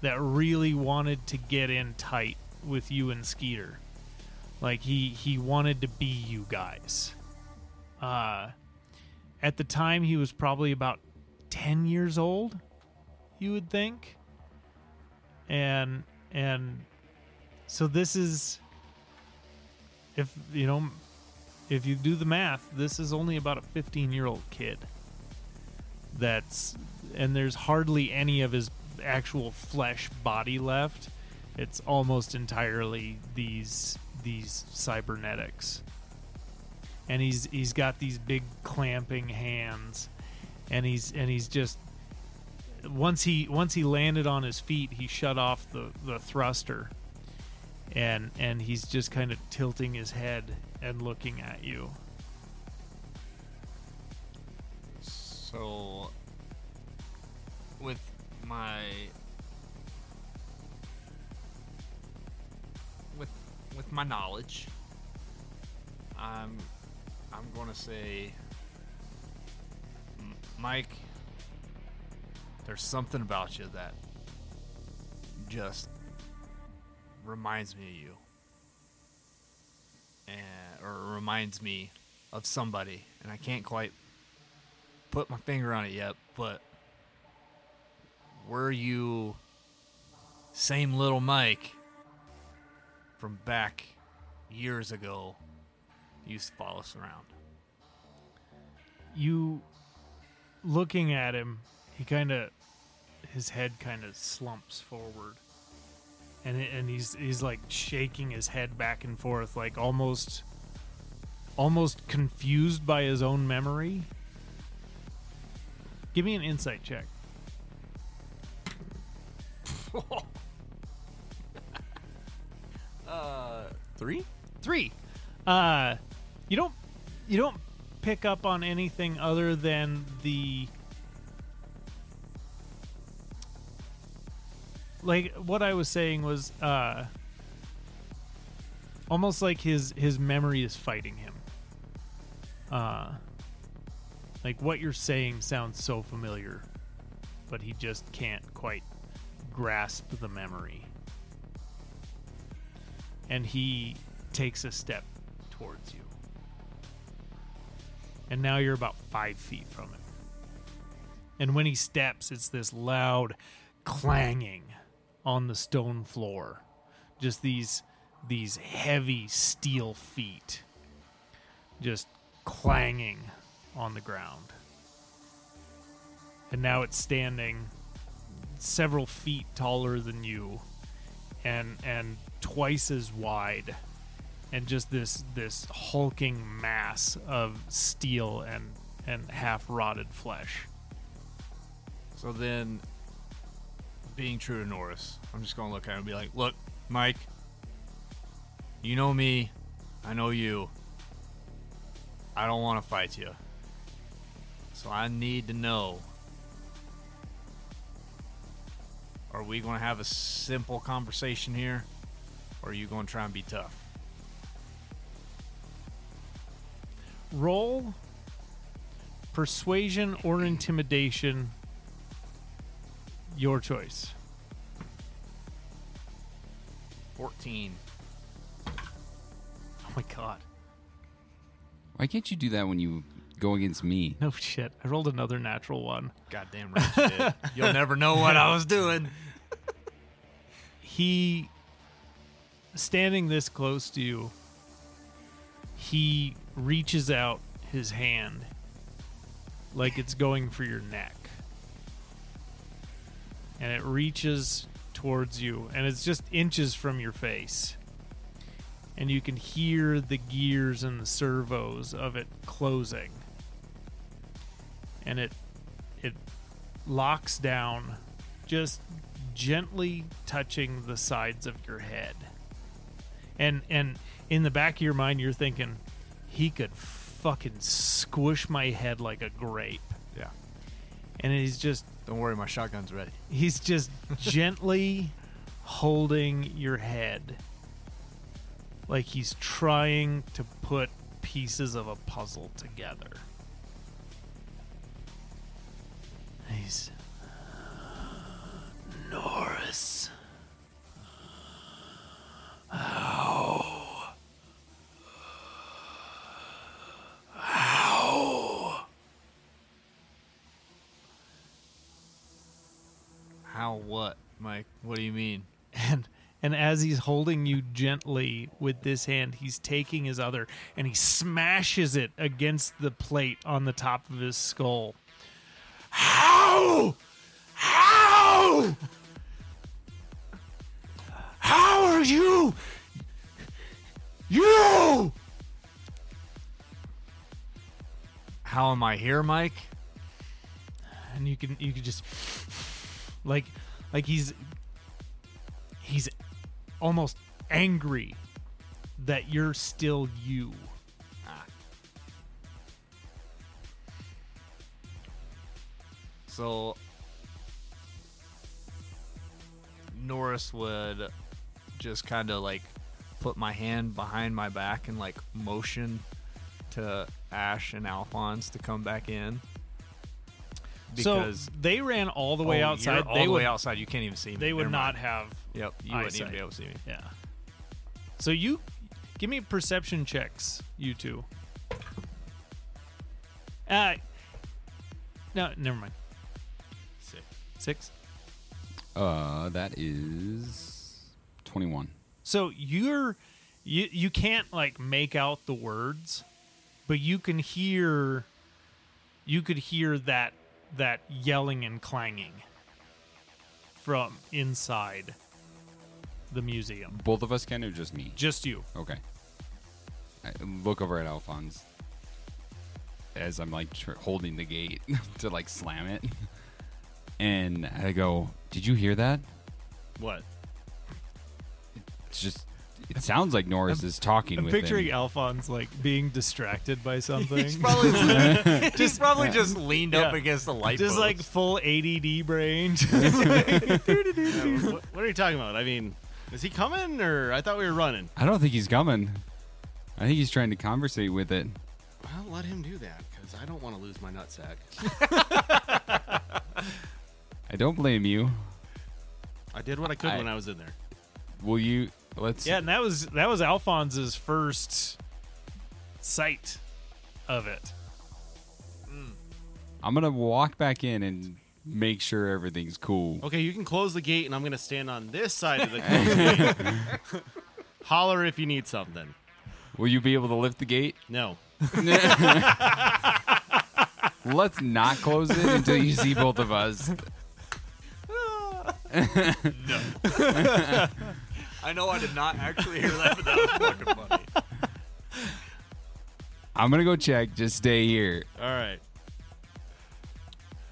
that really wanted to get in tight with you and Skeeter. Like he he wanted to be you guys. Uh at the time he was probably about 10 years old, you would think. And and so this is if you know if you do the math, this is only about a 15-year-old kid. That's and there's hardly any of his actual flesh body left. It's almost entirely these these cybernetics. And he's he's got these big clamping hands and he's and he's just once he once he landed on his feet, he shut off the the thruster. And and he's just kind of tilting his head and looking at you.
So, with my with my knowledge, I'm I'm gonna say, Mike, there's something about you that just reminds me of you, and or reminds me of somebody, and I can't quite put my finger on it yet, but were you same little Mike from back years ago used to follow us around?
you looking at him he kind of his head kind of slumps forward. And it, and he's he's like shaking his head back and forth like almost almost confused by his own memory. Give me an insight check
three?
three. Uh you don't you don't pick up on anything other than the like what i was saying was uh almost like his his memory is fighting him. Uh like what you're saying sounds so familiar but he just can't quite grasp the memory and he takes a step towards you. And now you're about five feet from him. And when he steps, it's this loud clanging on the stone floor. Just these these heavy steel feet just clanging on the ground. And now it's standing several feet taller than you and and twice as wide and just this this hulking mass of steel and and half rotted flesh
So then,
being true to Norris, I'm just gonna look at him and be like, "Look, Mike, you know me, I know you. I don't want to fight you, so I need to know." Are we going to have a simple conversation here? Or are you going to try and be tough?
Roll persuasion or intimidation. Your choice.
14.
Oh my god.
Why can't you do that when you go against me?
No shit. I rolled another natural one.
Goddamn right you did. You'll never know what I was doing.
He standing this close to you, he reaches out his hand like it's going for your neck. And it reaches towards you and it's just inches from your face. And you can hear the gears and the servos of it closing. And it it locks down just gently touching the sides of your head. And and in the back of your mind you're thinking he could fucking squish my head like a grape.
Yeah.
And he's just
Don't worry, my shotgun's ready.
he's just gently holding your head like he's trying to put pieces of a puzzle together. He's Norris. How? How?
What, Mike? What do you mean?
and and as he's holding you gently with this hand he's taking his other and he smashes it against the plate on the top of his skull how how? How? Are you? You!
How am I here, Mike?
and you can you can just like like he's he's almost angry that you're still you
So Norris would just kind of like put my hand behind my back and like motion to Ash and Alphonse to come back in. Because
so they ran all the way
Oh,
outside.
all
they
the
would
way outside. You can't even see me.
they would
Never
not
mind.
have.
Yep, you wouldn't even be able to see me.
Yeah. So you give me perception checks, you two. Uh no, never mind. Six.
Uh, that is 21.
So you're you you can't like make out the words, but you can hear you could hear that that yelling and clanging from inside the museum.
Both of us can, or just me?
Just you.
Okay. I look over at Alphonse as I'm like tr- holding the gate to like slam it, and I go, "Did you hear that?
What?
It's just." It sounds like Norris is talking with you.
I'm
with
picturing
him.
Alphonse like being distracted by something.
He's probably just probably just leaned up against the light.
just
post.
like full ADD brain.
Yeah, what, what are you talking about? I mean, is he coming or I thought we were running?
I don't think he's coming. I think he's trying to conversate with it.
Well, let him do that because I don't want to lose my nutsack.
I don't blame you.
I did what I could
I-
when I was in there.
Will you? Let's.
yeah, and that was that was Alphonse's first sight of it. Hmm.
I'm gonna walk back in and make sure everything's cool.
Okay, you can close the gate, and I'm going to stand on this side of the gate. Holler if you need something.
Will you be able to lift the gate?
No.
Let's not close it until you see both of us.
I know I did not actually hear that, but that was fucking funny.
I'm gonna go check. Just stay here.
All right.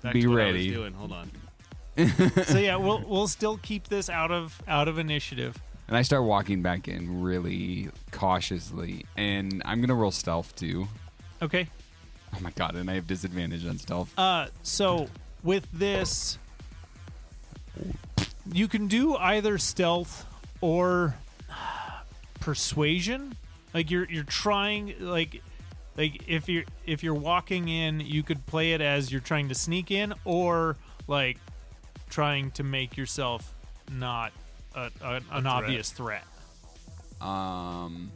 Back
Be
to what I
ready.
was doing. Hold on.
so yeah, we'll we'll still keep this out of out of initiative.
And I start walking back in really cautiously, and I'm gonna roll stealth too.
Okay.
Oh my god! And I have disadvantage on stealth.
Uh, so with this, you can do either stealth or persuasion. Like you're you're trying like like if you're if you're walking in, you could play it as you're trying to sneak in, or like trying to make yourself not a, a, an obvious threat.
Um,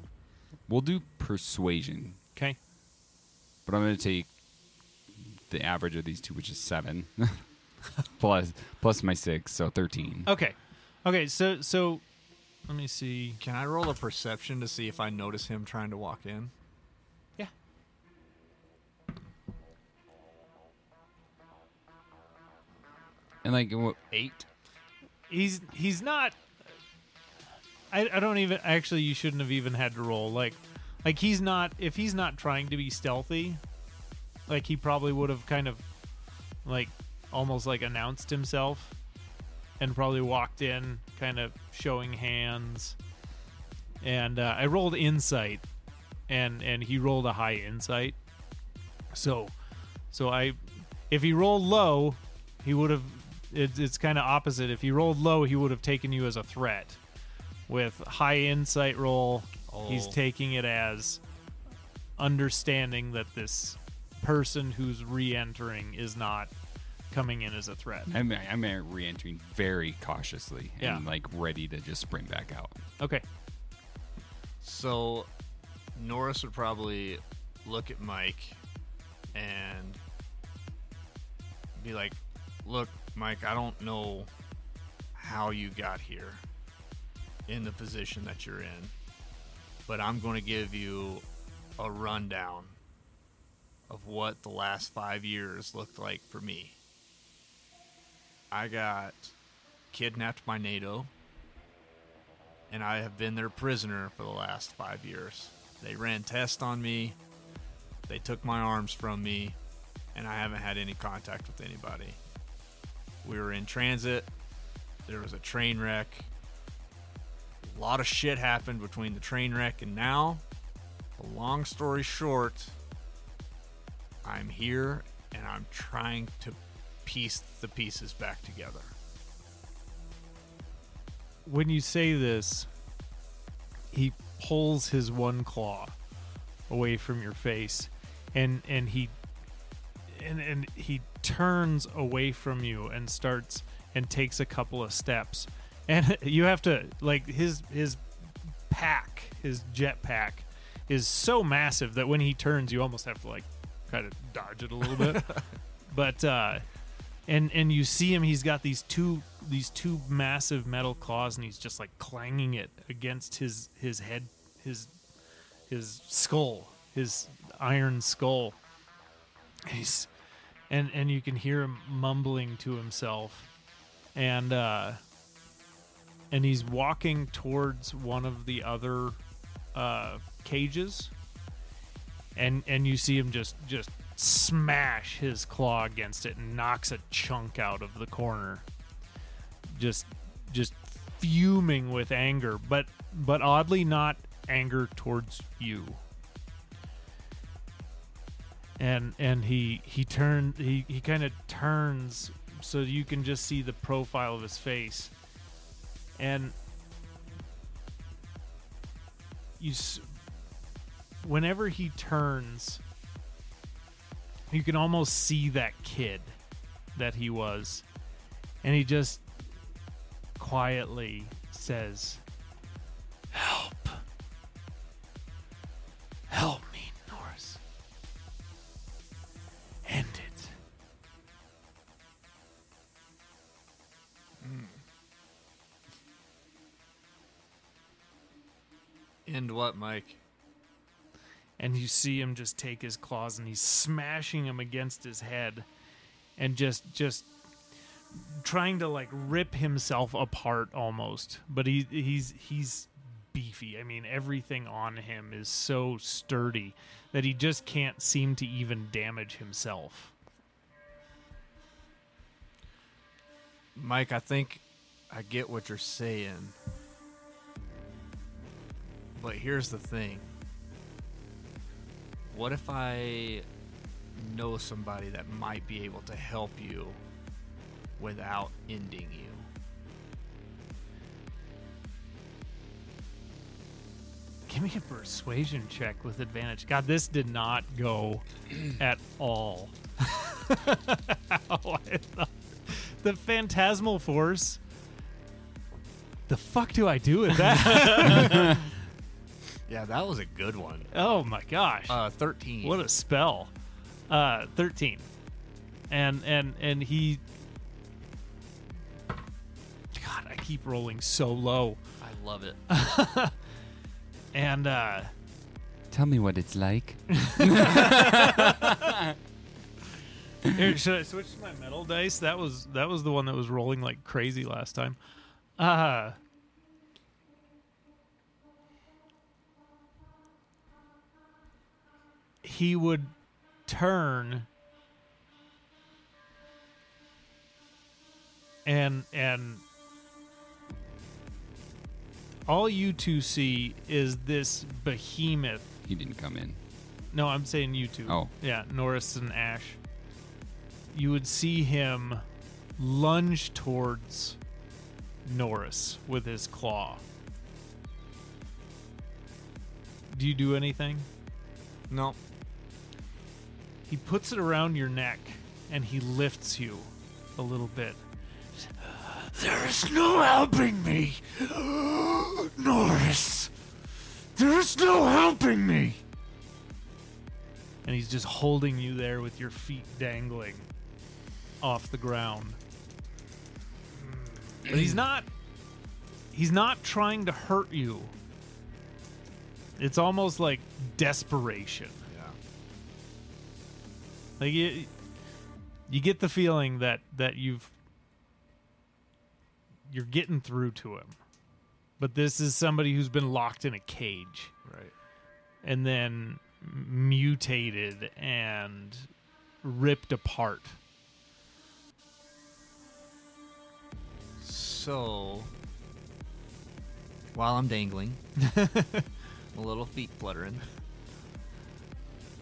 we'll do persuasion,
Okay.
but I'm gonna take the average of these two, which is seven, plus plus my six, so thirteen.
Okay. Okay. So so let me see.
Can I roll a perception to see if I notice him trying to walk in?
Yeah.
And like, wh-
Eight.
he's he's not I, I don't even actually you shouldn't have even had to roll like like he's not if he's not trying to be stealthy like he probably would have kind of like almost like announced himself and probably walked in kind of showing hands. And uh, i rolled insight and and he rolled a high insight. So so i if he rolled low he would have it, it's kind of opposite. If he rolled low he would have taken you as a threat. With high insight roll he's
Oh.
taking it as understanding that this person who's re-entering is not coming in as a threat
I'm I'm re-entering very cautiously
Yeah.
and like ready to just spring back out.
okay
So Norris would probably look at Mike and be like, "Look, Mike, I don't know how you got here in the position that you're in, but I'm going to give you a rundown of what the last 5 years looked like for me. I got kidnapped by NATO and I have been their prisoner for the last five years. They ran tests on me, they took my arms from me, and I haven't had any contact with anybody. We were in transit, there was a train wreck. A lot of shit happened between the train wreck and now. A long story short, I'm here and I'm trying to piece the pieces back together.
when you say this, he pulls his one claw away from your face, and and he and and he turns away from you and starts and takes a couple of steps, and you have to like his his pack, his jet pack, is so massive that when he turns, you almost have to like kind of dodge it a little bit, but. uh and and you see him he's got these two these two massive metal claws and he's just like clanging it against his his head his his skull his iron skull. And he's and and you can hear him mumbling to himself. And uh and he's walking towards one of the other uh cages. And and you see him just just smash his claw against it and knocks a chunk out of the corner. Just just fuming with anger but but oddly not anger towards you. And and he he turned he he kind of turns so you can just see the profile of his face. And you whenever he turns you can almost see that kid that he was. And he just quietly says help. Help me norris. End it. Hmm.
End what, Mike?
And you see him just take his claws and he's smashing him against his head and just just trying to like rip himself apart almost but he he's he's beefy i mean everything on him is so sturdy that he just can't seem to even damage himself
Mike, I think I get what you're saying. But here's the thing. What if I know somebody that might be able to help you without ending you?
Give me a persuasion check with advantage. God, this did not go at all. The phantasmal force. The fuck do I do with that?
Yeah, that was a good one.
oh my gosh.
Uh, 13.
What a spell. Uh 13. And and and he God, I keep rolling so low.
I love it.
And uh
Tell me what it's like.
Here, should I switch to my metal dice? That was that was the one that was rolling like crazy last time. Uh he would turn and and all you two see is this behemoth
He didn't come in.
no, I'm saying you two.
Oh.
Yeah, Norris and Ash. You would see him lunge towards Norris with his claw. Do you do anything?
No.
He puts it around your neck and he lifts you a little bit. There is no helping me, Norris. There is no helping me. And he's just holding you there with your feet dangling off the ground. But he's not he's not trying to hurt you. It's almost like desperation. Like you, you get the feeling that that you've you're getting through to him. But this is somebody who's been locked in a cage
Right.
and then mutated and ripped apart.
So, while I'm dangling, a little feet fluttering,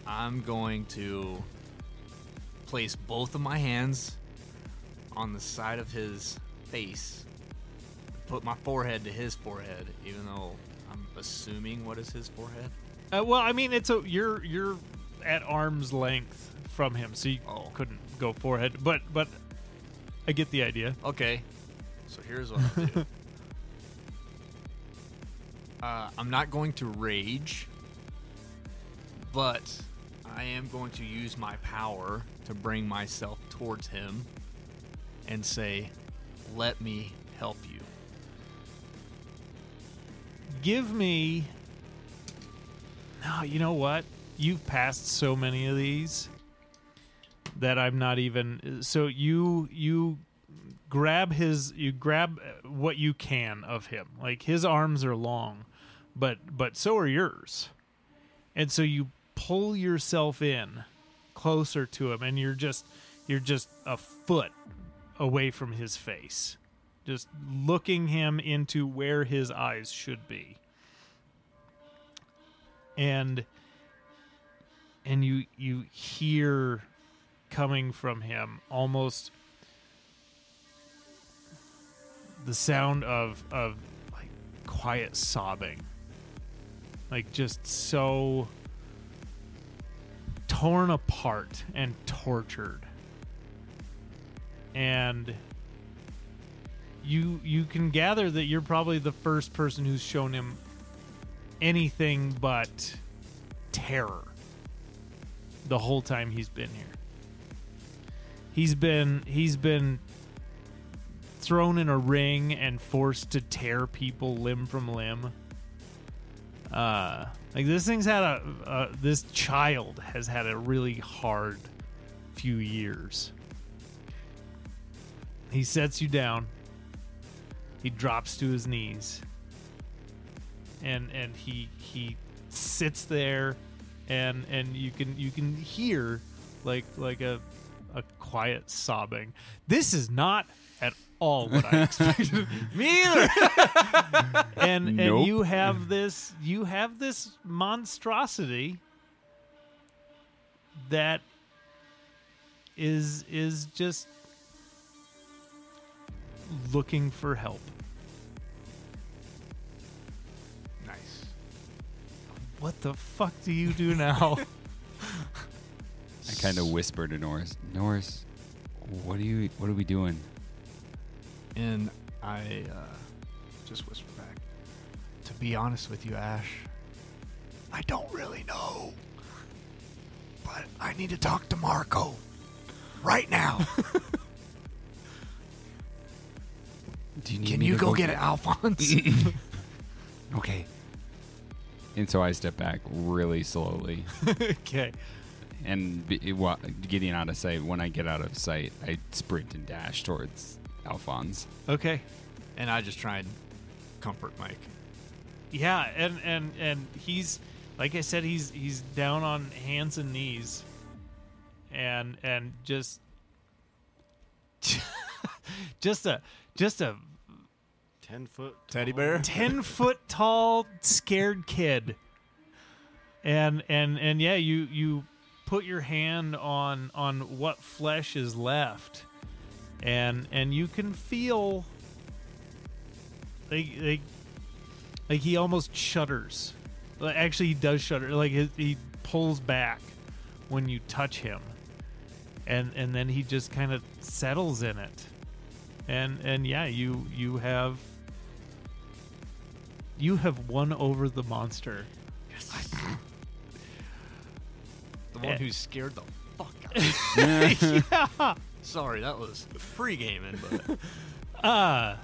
I'm going to place both of my hands on the side of his face, put my forehead to his forehead, even though I'm assuming what is his forehead.
Uh, well, I mean, it's a you're you're at arm's length from him, so you
Oh.
couldn't go forehead. But but I get the idea.
Okay, so here's what I'll do. uh, I'm not going to rage, but I am going to use my power to bring myself towards him and say, "Let me help you."
give me no you know what? You've passed so many of these that i'm not even so you you grab his you grab what you can of him. Like his arms are long but but so are yours. And so you pull yourself in closer to him and you're just you're just a foot away from his face just looking him into where his eyes should be. And and you you hear coming from him almost the sound of of like quiet sobbing. Like just so torn apart and tortured and you you can gather that you're probably the first person who's shown him anything but terror the whole time he's been here. He's been he's been thrown in a ring and forced to tear people limb from limb. Uh like this thing's had a uh, this child has had a really hard few years. He sets you down. He drops to his knees. And and he he sits there and and you can you can hear like like a a quiet sobbing. This is not all what I expected.
Me either.
and and you have this you have this monstrosity that is is just looking for help.
nice.
What the fuck do you do now?
I kind of whisper to Norris. Norris, what are you? What are we doing?
And I uh, just whisper back. To be honest with you, Ash, I don't really know. But I need to talk to Marco right now.
Do you need
Can
me
you
to
go get it, Alphonse?
Okay. And so I step back really slowly,
okay.
and be, out of sight. When I get out of sight, I sprint and dash towards Alphonse.
Okay.
and I just try and comfort Mike.
Yeah, and and and he's like I said, he's he's down on hands and knees, and and just just a just a
Ten foot
Teddy bear?
ten foot tall scared kid, and and and yeah, you you put your hand on on what flesh is left, and and you can feel like like like he almost shudders. Actually, he does shudder. Like he, he pulls back when you touch him, and and then he just kind of settles in it, and and yeah, you you have you have won over the monster. Yes.
the one
Eh.
who scared the fuck out of me.
yeah.
Sorry, that was free gaming, but
Uh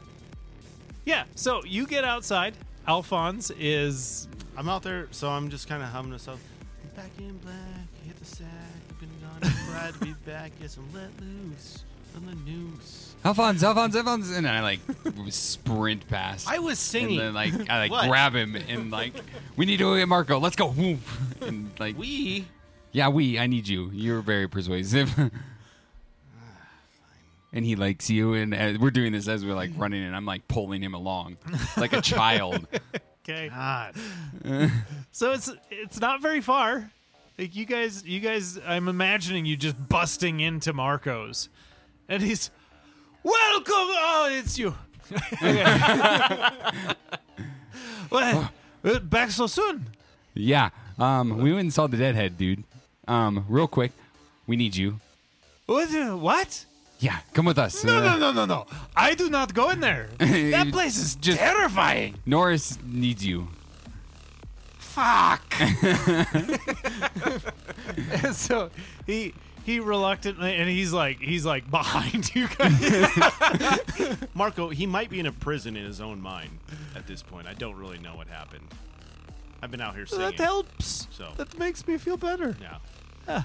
yeah, so you get outside. Alphonse is
I'm out there, so I'm just kind of humming to myself. Back in black, hit the sack. I've been gone, I'm glad to be back. Yes, I'm let loose on the noose.
Alphonse, Alphonse, Alphonse, and I like sprint past.
I was singing.
And then like I like
What?
grab him and like we need to go get Marco. Let's go. And like
we.
yeah, we. I need you. You're very persuasive. And he likes you, and uh, we're doing this as we're like running, and I'm like pulling him along like a child.
okay.
God.
So it's it's not very far. Like you guys you guys I'm imagining you just busting into Marco's. And he's Welcome Oh, it's you. well, uh, back so soon.
Yeah. Um, we went and saw the deadhead, dude. Um, real quick, we need you.
What? uh, What?
Yeah, come with us.
No,
Uh,
no, no, no, no. I do not go in there. That place is
Just-
terrifying.
Norris needs you.
Fuck. and so he he reluctantly and he's like he's like behind you guys.
Marco, he might be in a prison in his own mind at this point. I don't really know what happened. I've been out here singing.
that helps.
So.
That makes me feel better.
Yeah.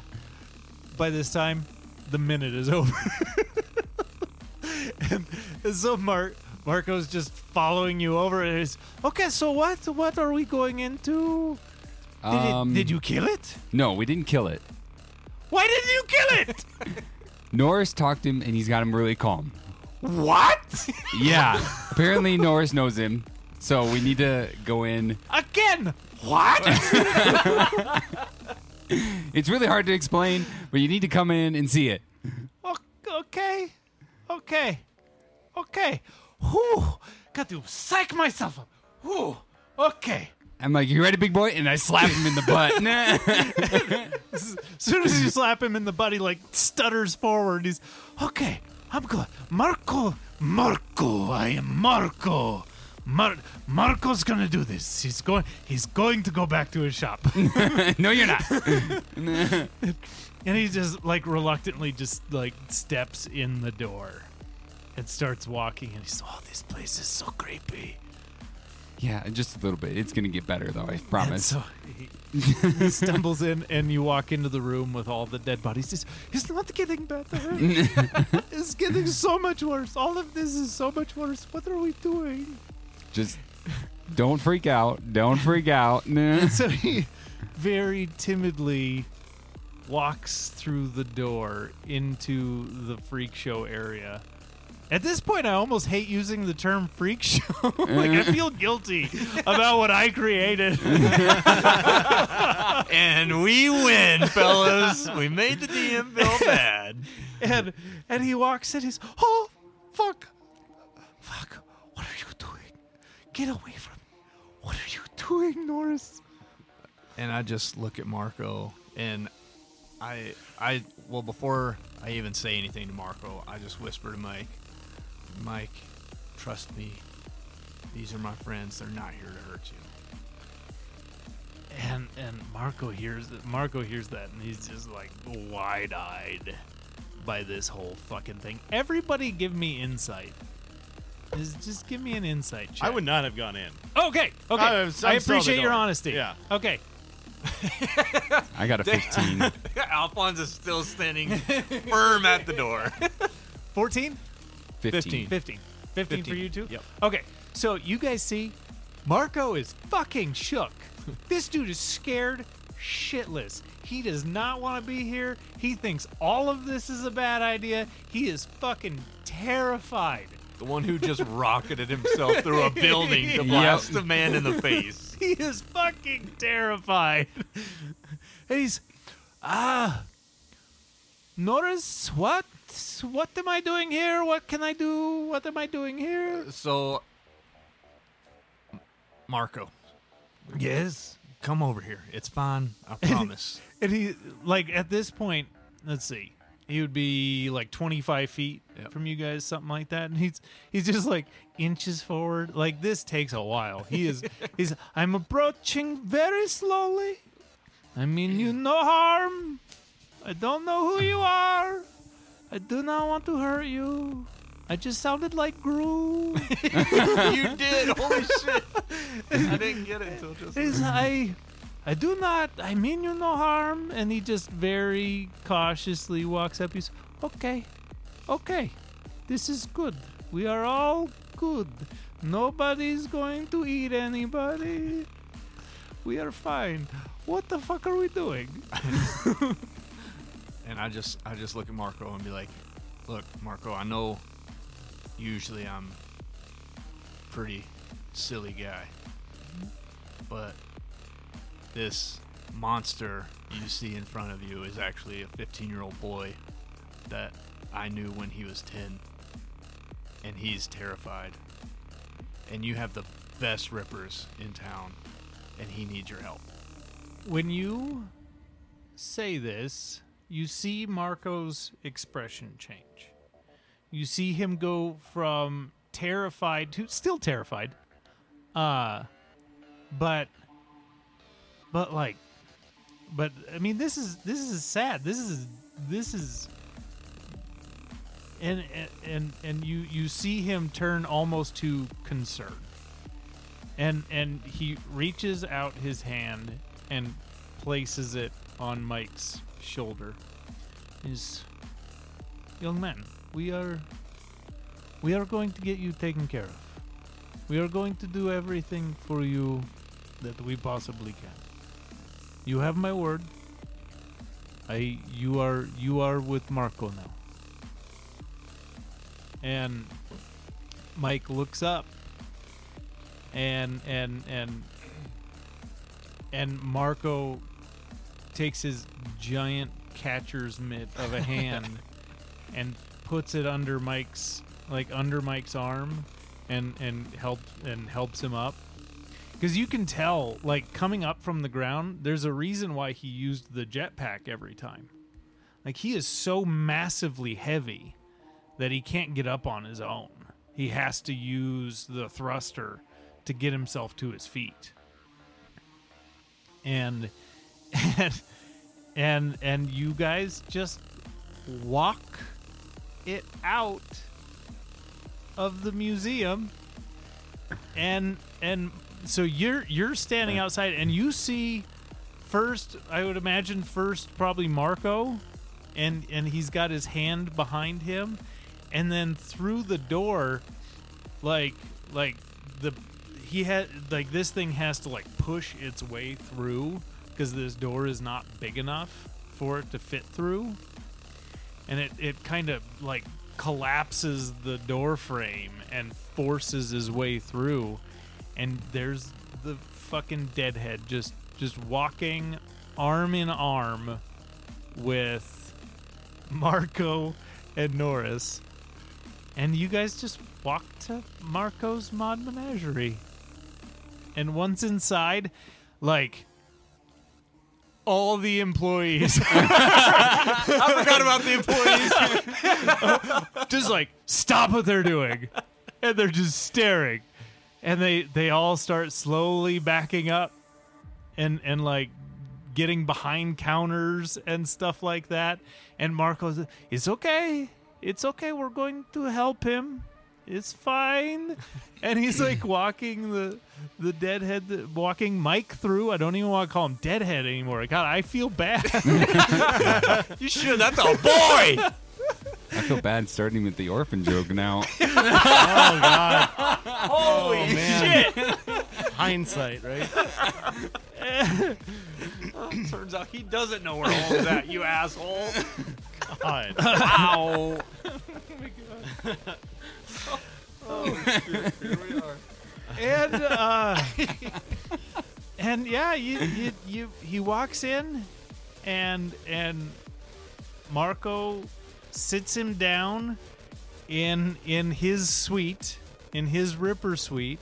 By this time, the minute is over. and, and so Mark Marco's just following you over and he's okay, so what what are we going into? Did,
Um,
it, did you kill it?
No, we didn't kill it.
Why didn't you kill it?
Norris talked to him, and he's got him really calm.
what?
Yeah. Apparently, Norris knows him, so we need to go in.
Again? What?
It's really hard to explain, but you need to come in and see it.
Okay. Okay. Okay. Whew. Got to psych myself up. Whew. Okay.
I'm like, "You ready, big boy?" And I slap him in the butt.
As soon as you slap him in the butt, he like stutters forward. He's okay. I'm good. Marco, Marco. I am Marco. Mar- Marco's gonna do this. He's going. He's going to go back to his shop,
no, you're not.
and he just like reluctantly just like steps in the door, and starts walking. And he's, oh, this place is so creepy.
Yeah, just a little bit. It's gonna get better though. I promise.
so he, he stumbles in, and you walk into the room with all the dead bodies. He's, it's not getting better. it's getting so much worse. All of this is so much worse. What are we doing?
Just don't freak out. Don't freak out.
And so he very timidly walks through the door into the freak show area At this point, I almost hate using the term freak show. like I feel guilty about what I created.
And we win, fellas. We made the DM feel bad.
and and he walks in. He's oh fuck, fuck. What are you doing? Get away from me! What are you doing, Norris?
And I just look at Marco and I I well before I even say anything to Marco, I just whisper to Mike, Mike, trust me. These are my friends. They're not here to hurt you.
And and Marco hears that. Marco hears that, and he's just like wide eyed by this whole fucking thing. Everybody, give me insight. Just, just give me an insight check.
I would not have gone in.
Okay, okay.
I
I,
was- I'm still
appreciate
the
your honesty.
Yeah.
Okay.
I got a 15.
Alphonse is still standing firm at the door.
14?
15.
15. 15, for
15.
you too?
Yep.
Okay, so you guys see, Marco is fucking shook. this dude is scared shitless. He does not want to be here. He thinks all of this is a bad idea. He is fucking terrified.
The one who just rocketed himself through a building to blast a man in the face.
He is fucking terrified. and he's, ah, Norris, what? What am I doing here? What can I do? What am I doing here?
So, Marco,
Yes.
come over here. It's fine. I promise.
And he, like, at this point, let's see, he would be like 25 feet
Yep.
from you guys, something like that. And he's he's just like inches forward. Like, this takes a while. He is, he's, I'm approaching very slowly. I mean you no harm. I don't know who you are. I do not want to hurt you. I just sounded like Gru.
you did. Holy shit. I didn't get it until just
is I I do not I mean you no harm. And he just very cautiously walks up. He's okay okay this is good. We are all good. Nobody's going to eat anybody. We are fine. What the fuck are we doing?
And I just I just look at Marco and be like, "Look, Marco, I know usually I'm pretty silly guy. But this monster you see in front of you is actually a 15-year-old boy that I knew when he was 10 and he's terrified. And you have the best rippers in town and he needs your help."
when you say this, you see Marco's expression change. You see him go from terrified to still terrified. Uh but but like but I mean this is this is sad. This is this is and and and you you see him turn almost to concern and and he reaches out his hand and places it on Mike's shoulder. Is young man, we are we are going to get you taken care of. We are going to do everything for you that we possibly can. You have my word. I you are you are with Marco now. And Mike looks up and and and and Marco takes his giant catcher's mitt of a hand and puts it under Mike's like under Mike's arm and and help and helps him up because you can tell like coming up from the ground there's a reason why he used the jetpack every time. Like he is so massively heavy that he can't get up on his own. He has to use the thruster to get himself to his feet. And and and and you guys just walk it out of the museum and and so you're you're standing outside and you see first i would imagine first probably marco and and he's got his hand behind him. And then through the door like like the he had like this thing has to like push its way through because this door is not big enough for it to fit through. And it, it kind of like collapses the door frame and forces his way through and there's the fucking deadhead just just walking arm in arm with Marco and Norris. And you guys just walk to Marco's mod menagerie. And once inside like all the employees.
I forgot about the employees.
just like stop what they're doing. And they're just staring and they they all start slowly backing up and and like getting behind counters and stuff like that and marco's it's okay it's okay we're going to help him it's fine and he's like walking the the deadhead walking mike through i don't even want to call him deadhead anymore god i feel bad
you should. That's a boy.
I feel bad starting with the orphan joke now.
Oh God!
Holy
man. Hindsight, right?
Turns out he doesn't know where all is at. You asshole.
God.
Wow. Oh my god. are.
and uh and yeah you, you you he walks in and and marco sits him down in in his suite in his ripper suite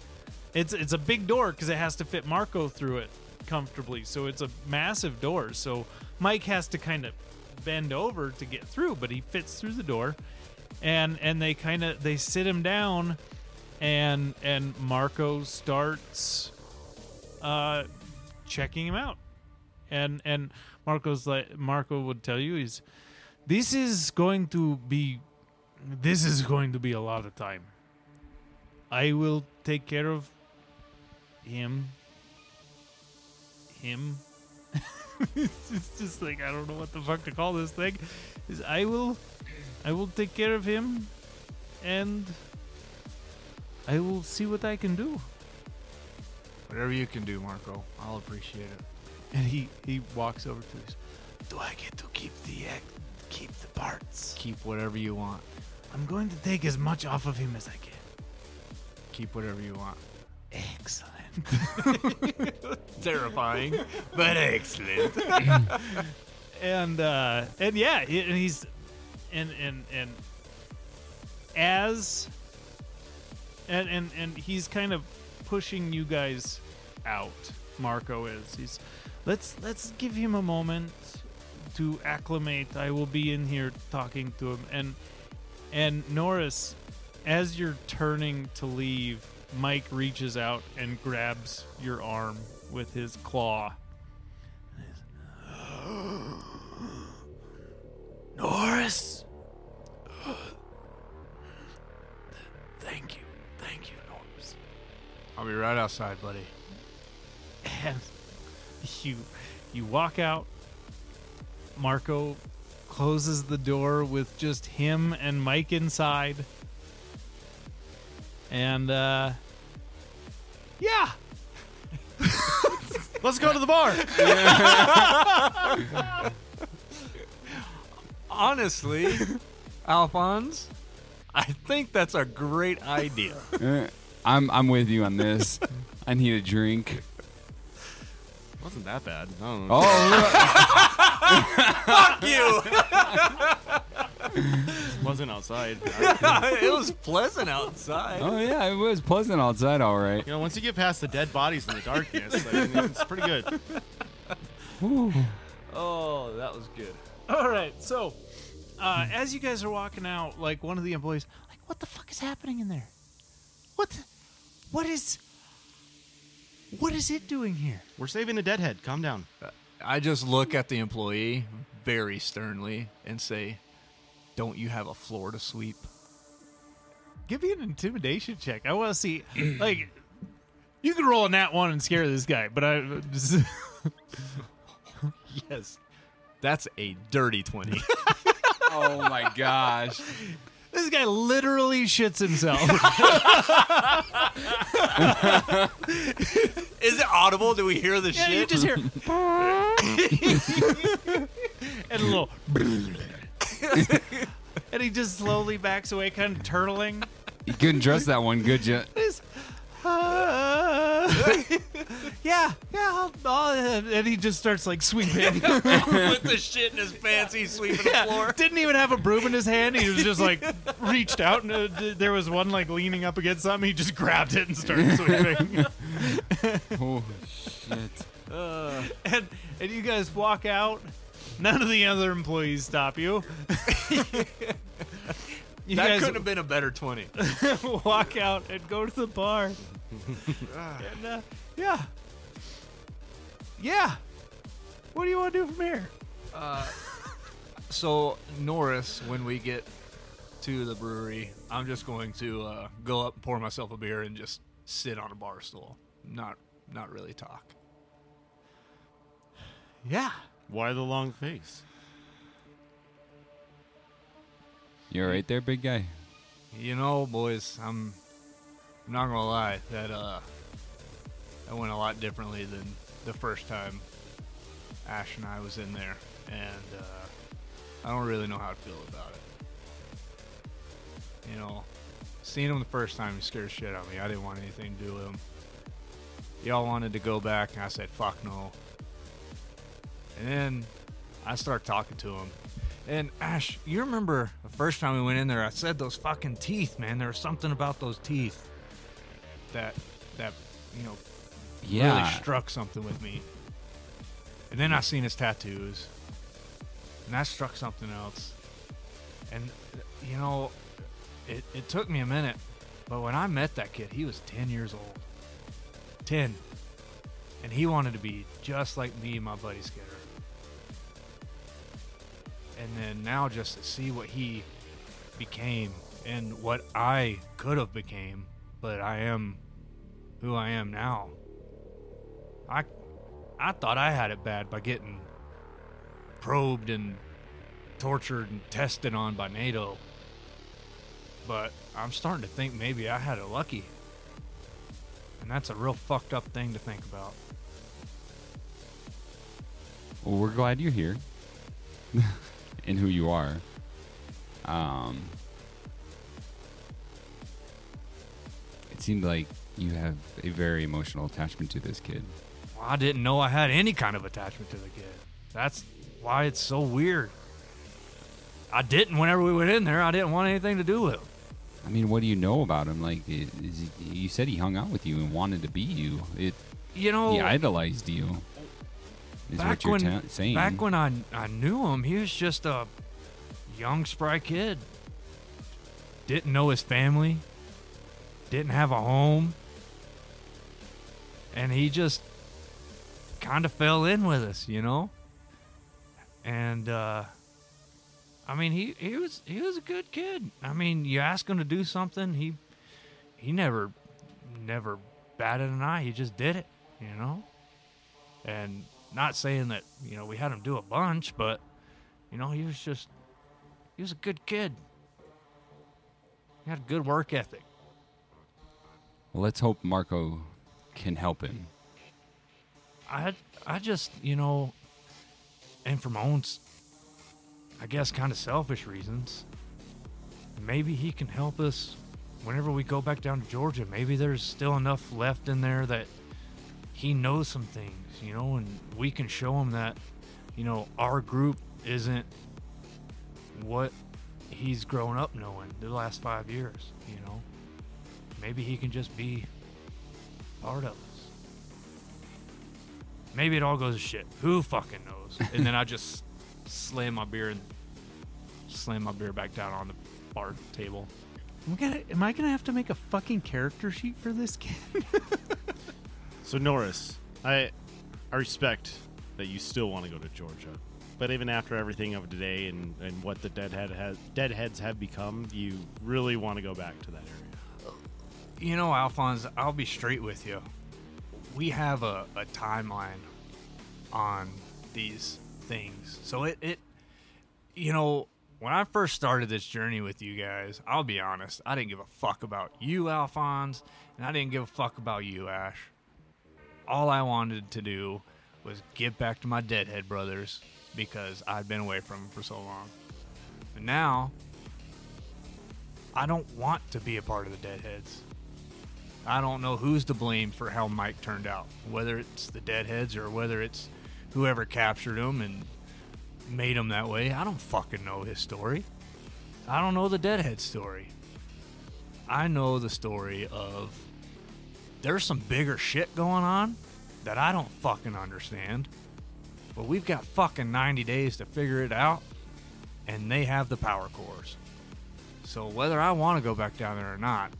it's it's a big door because it has to fit marco through it comfortably so it's a massive door so mike has to kind of bend over to get through but he fits through the door and and they kind of they sit him down and and Marco starts uh checking him out. And and Marco's like Marco would tell you he's this is going to be this is going to be a lot of time. I will take care of him him it's just like I don't know what the fuck to call this thing. Is I will I will take care of him and I will see what I can do.
Whatever you can do, Marco. I'll appreciate it.
And he he walks over to us. Do I get to keep the egg? keep the parts?
Keep whatever you want.
I'm going to take as much off of him as I can.
Keep whatever you want.
Excellent.
Terrifying, but excellent.
and uh and yeah, and he's and and and as and and and he's kind of pushing you guys out. Marco is. He's let's let's give him a moment to acclimate. I will be in here talking to him and and Norris as you're turning to leave, Mike reaches out and grabs your arm with his claw. Norris. Thank you. Thank you, Norris.
I'll be right outside, buddy.
And you you walk out. Marco closes the door with just him and Mike inside. And uh yeah.
Let's go to the bar.
Honestly, Alphonse, I think that's a great idea.
Uh, I'm I'm with you on this. I need a drink.
Wasn't that bad? I don't know.
Oh, fuck
you.
Wasn't outside.
it was pleasant outside.
oh yeah, it was pleasant outside. All right.
You know, once you get past the dead bodies in the darkness, I mean, it's pretty good.
Oh, that was good.
All right. So, uh as you guys are walking out, like one of the employees like what the fuck is happening in there? What the, what is what is it doing here?
We're saving a deadhead. Calm down.
I just look at the employee very sternly and say, "Don't you have a floor to sweep?"
Give me an intimidation check. I want to see, like, you can roll a nat one and scare this guy, but I
Yes. That's a dirty 20.
Oh my gosh.
this guy literally shits himself.
Is it audible? Do we hear the
yeah,
shit?
you just hear, and a little, and he just slowly backs away, kind of turtling.
You couldn't trust that one, could you?
He's, "Uh, yeah, yeah, I'll, I'll, and he just starts like sweeping.
With the shit in his pants, he's sweeping the floor.
Didn't even have a broom in his hand. He was just like reached out, and uh, th- there was one like leaning up against something. He just grabbed it and started sweeping.
Oh shit!
and and you guys walk out. None of the other employees stop you. you
That
guys
couldn't have been a better 20.
walk out and go to the bar. and uh, yeah, yeah. What do you want to do from here?
So, Norris, when we get to the brewery, I'm just going to uh, go up and pour myself a beer and just sit on a bar stool. Not not really talk.
Yeah.
Why the long face?
You all right there, big guy?
You know, boys, I'm, I'm not gonna lie that uh, that went a lot differently than the first time Ash and I was in there, and uh, I don't really know how to feel about it. You know, seeing him the first time, he scared shit out of me. I didn't want anything to do with him. Y'all wanted to go back, and I said, "Fuck no." And then I start talking to him. And Ash, you remember the first time we went in there? I said those fucking teeth, man. There was something about those teeth that that you know
Yeah.
really struck something with me. And then I seen his tattoos, and that struck something else. And you know, it it took me a minute, but when I met that kid, he was ten years old. Ten, and he wanted to be just like me and my buddy Skitter. And then now just to see what he became and what I could have became, but I am who I am now. I I thought I had it bad by getting probed and tortured and tested on by NATO. But I'm starting to think maybe I had it lucky. And that's a real fucked up thing to think about.
Well, we're glad you're here and who you are. Um, it seemed like you have a very emotional attachment to this kid.
Well, I didn't know I had any kind of attachment to the kid. That's why it's so weird. I didn't whenever we went in there. I didn't want anything to do with him.
I mean, what do you know about him? Like, is you said he hung out with you and wanted to be you. It,
You know,
he idolized you. Is
back
what you're
when
ta- saying?
back when I I knew him, he was just a young spry kid. Didn't know his family. Didn't have a home. And he just kind of fell in with us, you know? And uh I mean, he he was he was a good kid. I mean, you ask him to do something, he he never never batted an eye. He just did it, you know? And not saying that, you know, we had him do a bunch, but you know, he was just he was a good kid. He had a good work ethic.
well, let's hope Marco can help him.
I I just you know, and for my own, I guess, kind of selfish reasons. Maybe he can help us whenever we go back down to Georgia. Maybe there's still enough left in there that he knows some things, you know, and we can show him that, you know, our group isn't what he's grown up knowing the last five years, you know. Maybe he can just be part of us. Maybe it all goes to shit. Who fucking knows? And then I just slam my beer and slam my beer back down on the bar table.
Am I gonna, am I gonna have to make a fucking character sheet for this kid?
So Norris, I I respect that you still want to go to Georgia, but even after everything of today and, and what the deadhead has deadheads have become, you really want to go back to that area.
You know, Alphonse, I'll be straight with you. We have a, a timeline on these things. So it, it, you know, when I first started this journey with you guys, I'll be honest, I didn't give a fuck about you, Alphonse, and I didn't give a fuck about you, Ash. All I wanted to do was get back to my deadhead brothers because I'd been away from them for so long. And now, I don't want to be a part of the Deadheads. I don't know who's to blame for how Mike turned out, whether it's the Deadheads or whether it's whoever captured him and made him that way. I don't fucking know his story. I don't know the Deadhead story. I know the story of there's some bigger shit going on that I don't fucking understand. But we've got fucking 90 days to figure it out, and they have the power cores. So whether I want to go back down there or not,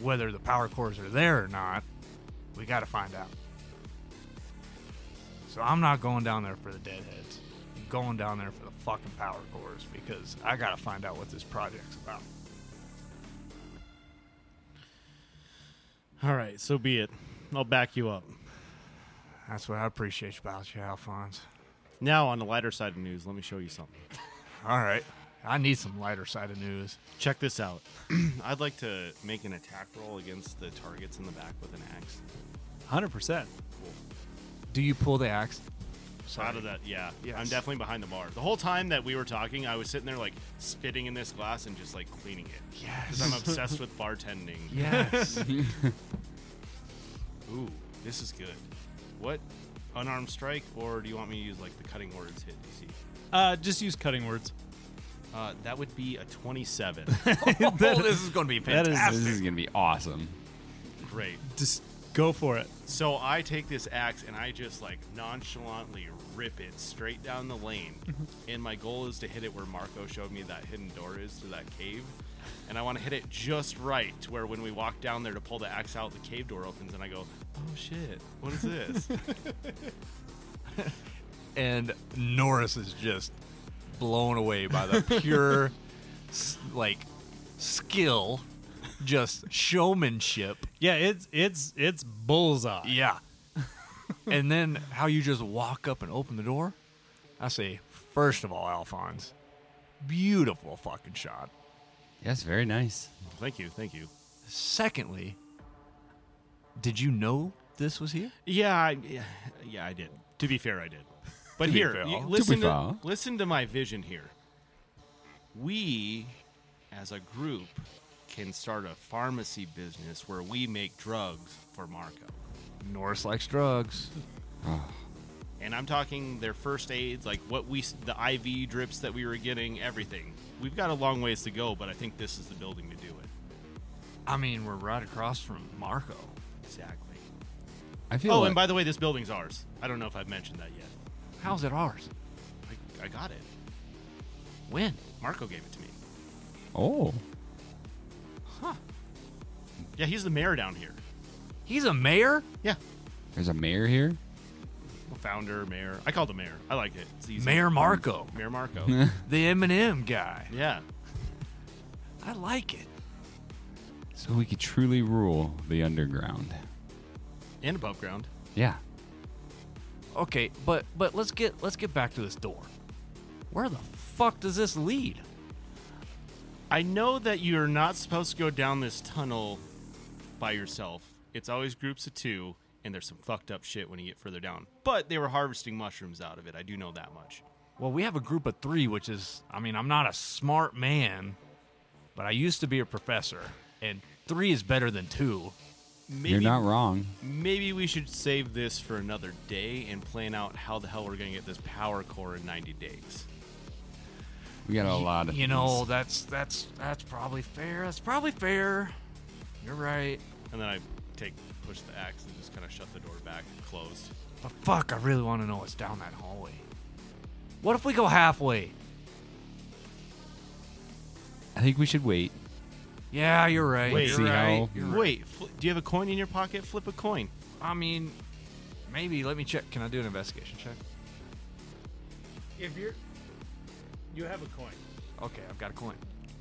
whether the power cores are there or not, we got to find out. So I'm not going down there for the deadheads. I'm going down there for the fucking power cores because I got to find out what this project's about.
All right, so be it. I'll back you up.
That's what I appreciate about you, Alphonse.
Now, on the lighter side of news, let me show you something.
All right. I need some lighter side of news.
Check this out. I'd like to make an attack roll against the targets in the back with an axe.
Hundred percent.
Do you pull the axe?
So out of that, yeah,
Yes.
I'm definitely behind the bar. The whole time that we were talking, I was sitting there like spitting in this glass and just like cleaning it because I'm obsessed with bartending.
yes.
Ooh, this is good. What unarmed strike, or do you want me to use like the cutting words hit DC?
Uh, just use cutting words.
Uh, that would be a 27.
oh, this is going to be
That is-
fantastic.
This is gonna be awesome.
Great.
Just go for it.
So I take this axe and I just like nonchalantly rip it straight down the lane. Mm-hmm. and my goal is to hit it where Marco showed me that hidden door is to that cave. And I want to hit it just right to where when we walk down there to pull the axe out, the cave door opens and I go, oh shit, what is this?
and Norris is just blown away by the pure, s- like, skill, just showmanship.
Yeah, it's it's it's bullseye.
Yeah. And then how you just walk up and open the door. I say, first of all, Alphonse, beautiful fucking shot.
Yes, very nice.
thank you, thank you.
Secondly, did you know this was here?
Yeah, I, yeah, yeah, I did. To be fair, I did. But
To be
here,
fair.
you-
To be
listen to,
fair.
listen to my vision here. We, as a group, can start a pharmacy business where we make drugs for Marco.
Norris likes drugs.
And I'm talking their first aids, like what we, the IV drips that we were getting, everything. We've got a long ways to go, but I think this is the building to do it.
I mean, we're right across from Marco.
Exactly.
I feel.
Oh,
like,
and by the way, this building's ours. I don't know if I've mentioned that yet.
How's it ours?
I, I got it.
When?
Marco gave it to me.
oh, Huh.
Yeah, he's the mayor down here.
He's a mayor?
Yeah.
there's a mayor here.
founder, mayor. I call the mayor. I like it. It's easy.
Mayor Marco,
Mayor Marco.
the M&M guy.
yeah.
I like it.
So we could truly rule the underground.
And above ground.
Yeah.
Okay, but but let's get let's get back to this door. Where the fuck does this lead?
I know that you're not supposed to go down this tunnel by yourself. It's always groups of two, and there's some fucked up shit when you get further down. But they were harvesting mushrooms out of it. I do know that much.
Well, we have a group of three, which is, I mean, I'm not a smart man, but I used to be a professor, and three is better than two.
Maybe,
You're not wrong.
Maybe we should save this for another day and plan out how the hell we're going to get this power core in 90 days.
We got a lot of.
You know, that's that's that's probably fair. That's probably fair. You're right.
And then I take, push the axe and just kind of shut the door back, closed.
But fuck, I really want to know what's down that hallway. What if we go halfway?
I think we should wait.
Yeah, you're right.
Wait,
you're
see
right.
how-
You're right.
Wait, fl- do you have a coin in your pocket? Flip a coin.
I mean, maybe. Let me check. Can I do an investigation check?
If you're, you have a coin.
Okay, I've got a coin.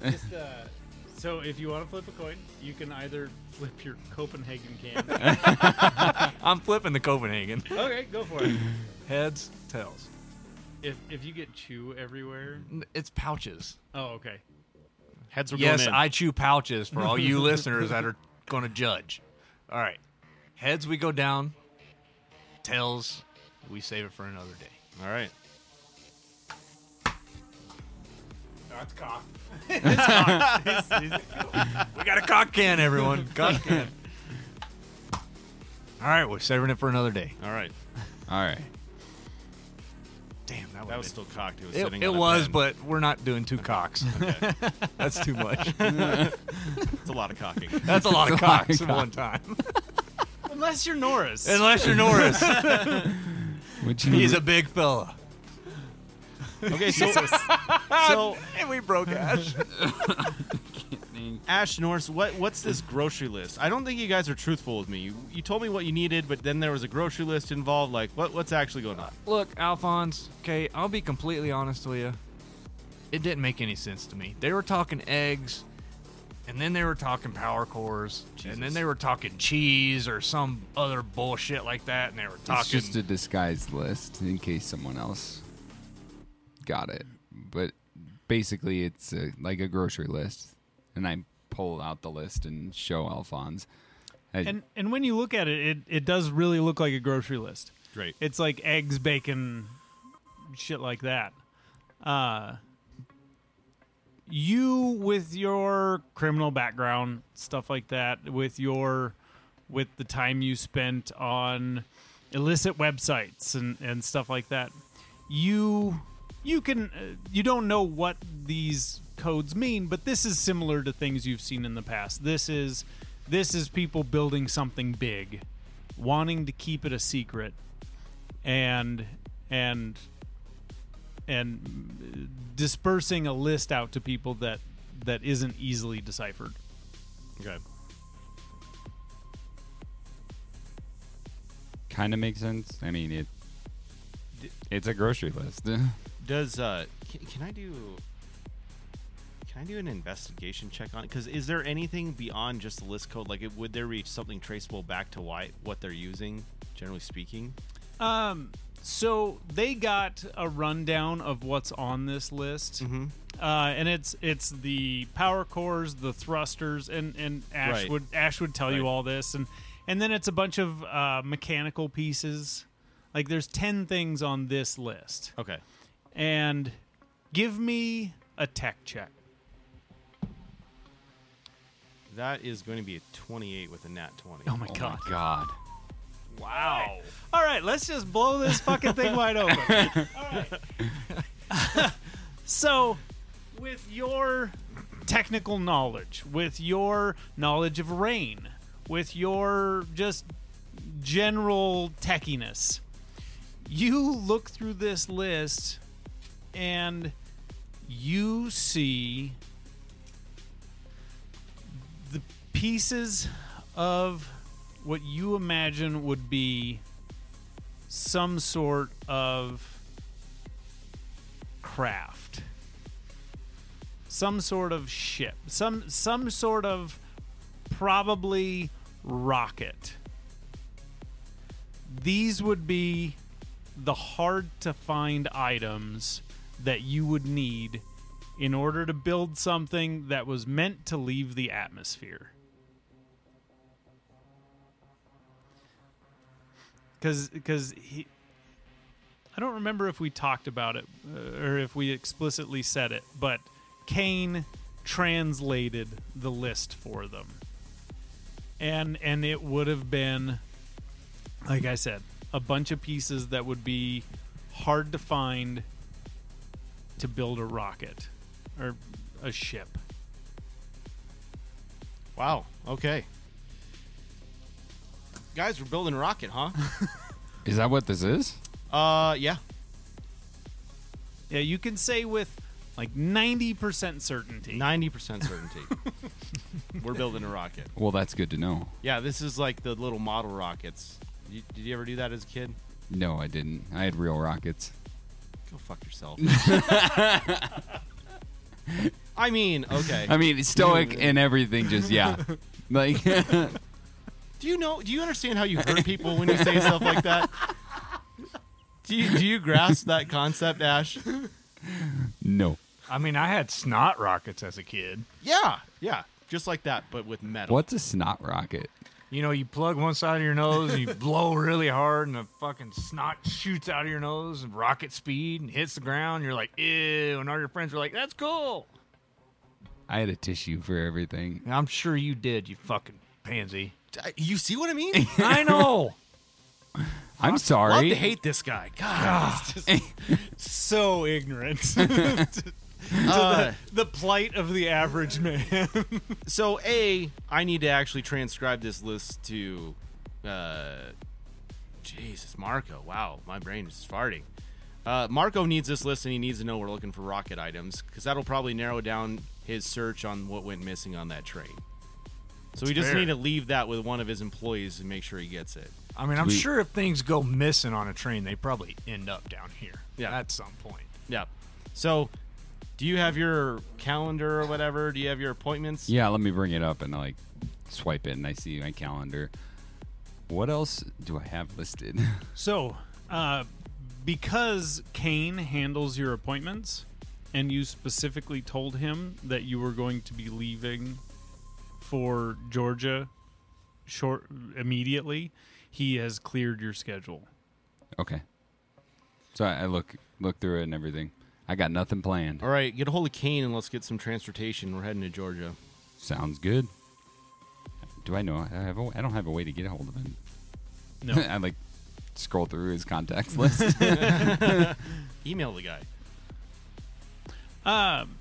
Just uh, so if you want to flip a coin, you can either flip your Copenhagen can.
I'm flipping the Copenhagen.
okay, go for it.
Heads, tails.
If if you get chew everywhere.
N- It's pouches.
Oh, okay.
Heads are
Yes,
going in.
I chew pouches for all you listeners that are going to judge. All right. Heads, we go down. Tails, we save it for another day.
All right.
That's cock. we got a cock can, everyone. Cock can. All right, we're saving it for another day.
All right.
All right.
Damn, that,
That was still cocked. It was
It, it was,
pen.
but we're not doing two cocks. That's too much.
it's a lot of cocking.
That's a lot of
That's a lot of
cocks at
cock.
one time.
Unless you're Norris.
Unless you're Norris.
Would
He's a big fella.
Okay, so so
And we broke Ash.
Ash Norris, what what's this grocery list? I don't think you guys are truthful with me. You, you told me what you needed, but then there was a grocery list involved. Like, what what's actually going on?
Look, Alphonse, okay, I'll be completely honest with you. It didn't make any sense to me. They were talking eggs, and then they were talking power cores, and then they were talking cheese or some other bullshit like that, and they were
It's
talking.
just a disguised list in case someone else got it. But basically, it's a, like a grocery list, and I pull out the list and show Alphonse. I-
and and when you look at it, it, it does really look like a grocery list.
Great.
It's like eggs, bacon, shit like that. Uh, you with your criminal background, stuff like that, with your with the time you spent on illicit websites and and stuff like that, you you can uh, you don't know what these codes mean, but this is similar to things you've seen in the past. This is this is people building something big, wanting to keep it a secret, and and and dispersing a list out to people that that isn't easily deciphered.
Okay.
kind of makes sense. I mean, it it's a grocery list.
Does uh can, can I do can I do an investigation check on it? Because is there anything beyond just the list code? Like, it, would there be something traceable back to why what they're using? Generally speaking,
Um, so they got a rundown of what's on this list, uh, and it's it's the power cores, the thrusters, and and Ash
Right.
would Ash would tell you all this, and and then it's a bunch of uh, mechanical pieces. Like there's ten things on this list,
okay.
And give me a tech check.
That is going to be a 28 with a nat 20.
Oh my
oh
god!
my god!
Wow. All right, let's just blow this fucking thing wide open. All right. so, with your technical knowledge, with your knowledge of rain, with your just general techiness, you look through this list and you see the pieces of what you imagine would be some sort of craft. Some sort of ship. Some some sort of probably rocket. These would be the hard to find items that you would need in order to build something that was meant to leave the atmosphere. Because because he i don't remember if we talked about it uh, or if we explicitly said it but kane translated the list for them. And and it would have been like i said a bunch of pieces that would be hard to find to build a rocket or a ship
Wow. Okay. Guys, we're building a rocket, huh?
Is that what this is?
uh, yeah.
yeah you can say with like 90% certainty
90% certainty. we're building a rocket.
Well, that's good to know.
Yeah, this is like the little model rockets. You, did you ever do that as a kid?
No, I didn't. I had real rockets.
Go fuck yourself. I mean, okay.
I mean, stoic and everything. Just yeah, like
do you know? Do you understand how you hurt people when you say stuff like that? Do you do you grasp that concept, Ash?
no.
I mean, I had snot rockets as a kid.
Yeah, yeah, just like that, but with metal.
What's a snot rocket?
You know, you plug one side of your nose and you blow really hard, and the fucking snot shoots out of your nose and rocket speed and hits the ground. You're like, ew, and all your friends are like, that's cool.
I had a tissue for everything.
And I'm sure you did, you fucking pansy.
You see what I mean?
I know.
I'm
Love
sorry.
to hate this guy. God, ah. it's just-
so ignorant to
Uh,
the, the plight of the average man.
so a I need to actually transcribe this list to uh Jesus Marco. Wow, my brain is farting. Uh, Marco needs this list and he needs to know we're looking for rocket items because that'll probably narrow down his search on what went missing on that train. So we just
fair.
need to leave that with one of his employees and make sure he gets it.
I mean, I'm
We-
sure if things go missing on a train, they probably end up down here.
Yeah.
At some point.
Yeah. So, do you have your calendar or whatever? Do you have your appointments?
Yeah, let me bring it up and I like swipe it and I see my calendar. What else do I have listed?
So, uh, because Kane handles your appointments, and you specifically told him that you were going to be leaving for Georgia short immediately, he has cleared your schedule.
okay. So I I look look through it and everything. I got nothing planned.
All right, get a hold of Kane and let's get some transportation. We're heading to Georgia.
Sounds good. Do I know? I have. A, I don't have a way to get a hold of him.
No.
I like scroll through his contacts list.
Email the guy.
Um.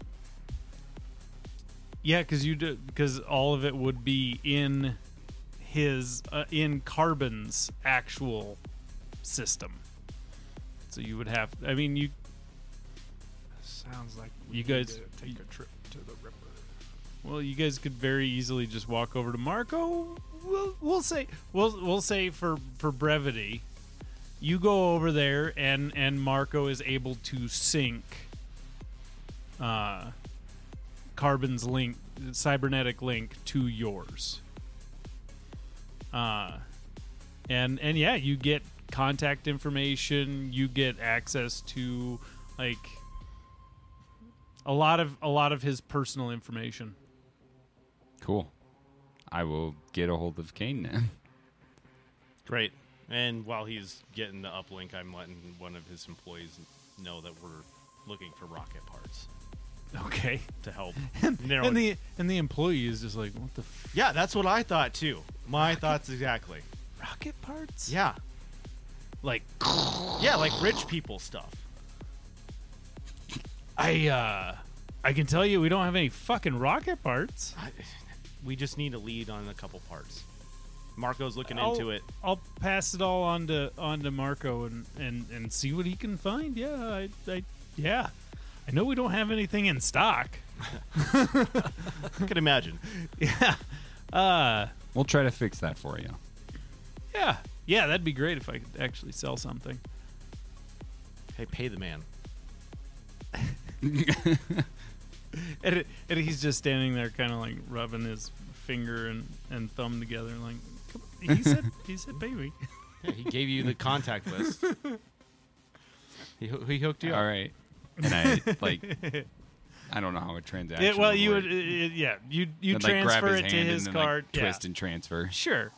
Yeah, because you do because all of it would be in his uh, in Carbon's actual system. So you would have. I mean, you
Sounds like
You guys-
take a trip to the Ripper.
well, you guys could very easily just walk over to Marco. We'll we'll say we'll we'll say for for brevity, you go over there and and Marco is able to sync. Uh, Carbon's link, cybernetic link to yours. Uh, and and yeah, you get contact information. You get access to like a lot of a lot of his personal information.
cool. I will get a hold of Kane then.
Great. And while he's getting the uplink, I'm letting one of his employees know that we're looking for rocket parts
Okay.
to help narrow.
And the and the employee is just like, what the f-
yeah, that's what I thought too. My thoughts exactly.
rocket parts?
Yeah,
Like
yeah, like rich people stuff.
I uh I can tell you we don't have any fucking rocket parts.
I, we just need a lead on a couple parts. Marco's looking
I'll-
into it.
I'll pass it all on to on to Marco and, and, and see what he can find. Yeah, I, I yeah. I know we don't have anything in stock.
I can imagine.
Yeah. Uh
We'll try to fix that for you.
yeah. Yeah, that'd be great if I could actually sell something.
Hey, pay the man.
And, it, and he's just standing there, kind of like rubbing his finger and, and thumb together, like "Come on." he said, he said, baby.
Yeah, he gave you the contact list. He, he hooked you up.
All right. And I like. I don't know how a transaction.
Yeah, well, you
work.
would, uh, yeah, you you
I'd, like,
transfer it to his
and then, like,
card. yeah,
twist and transfer.
sure.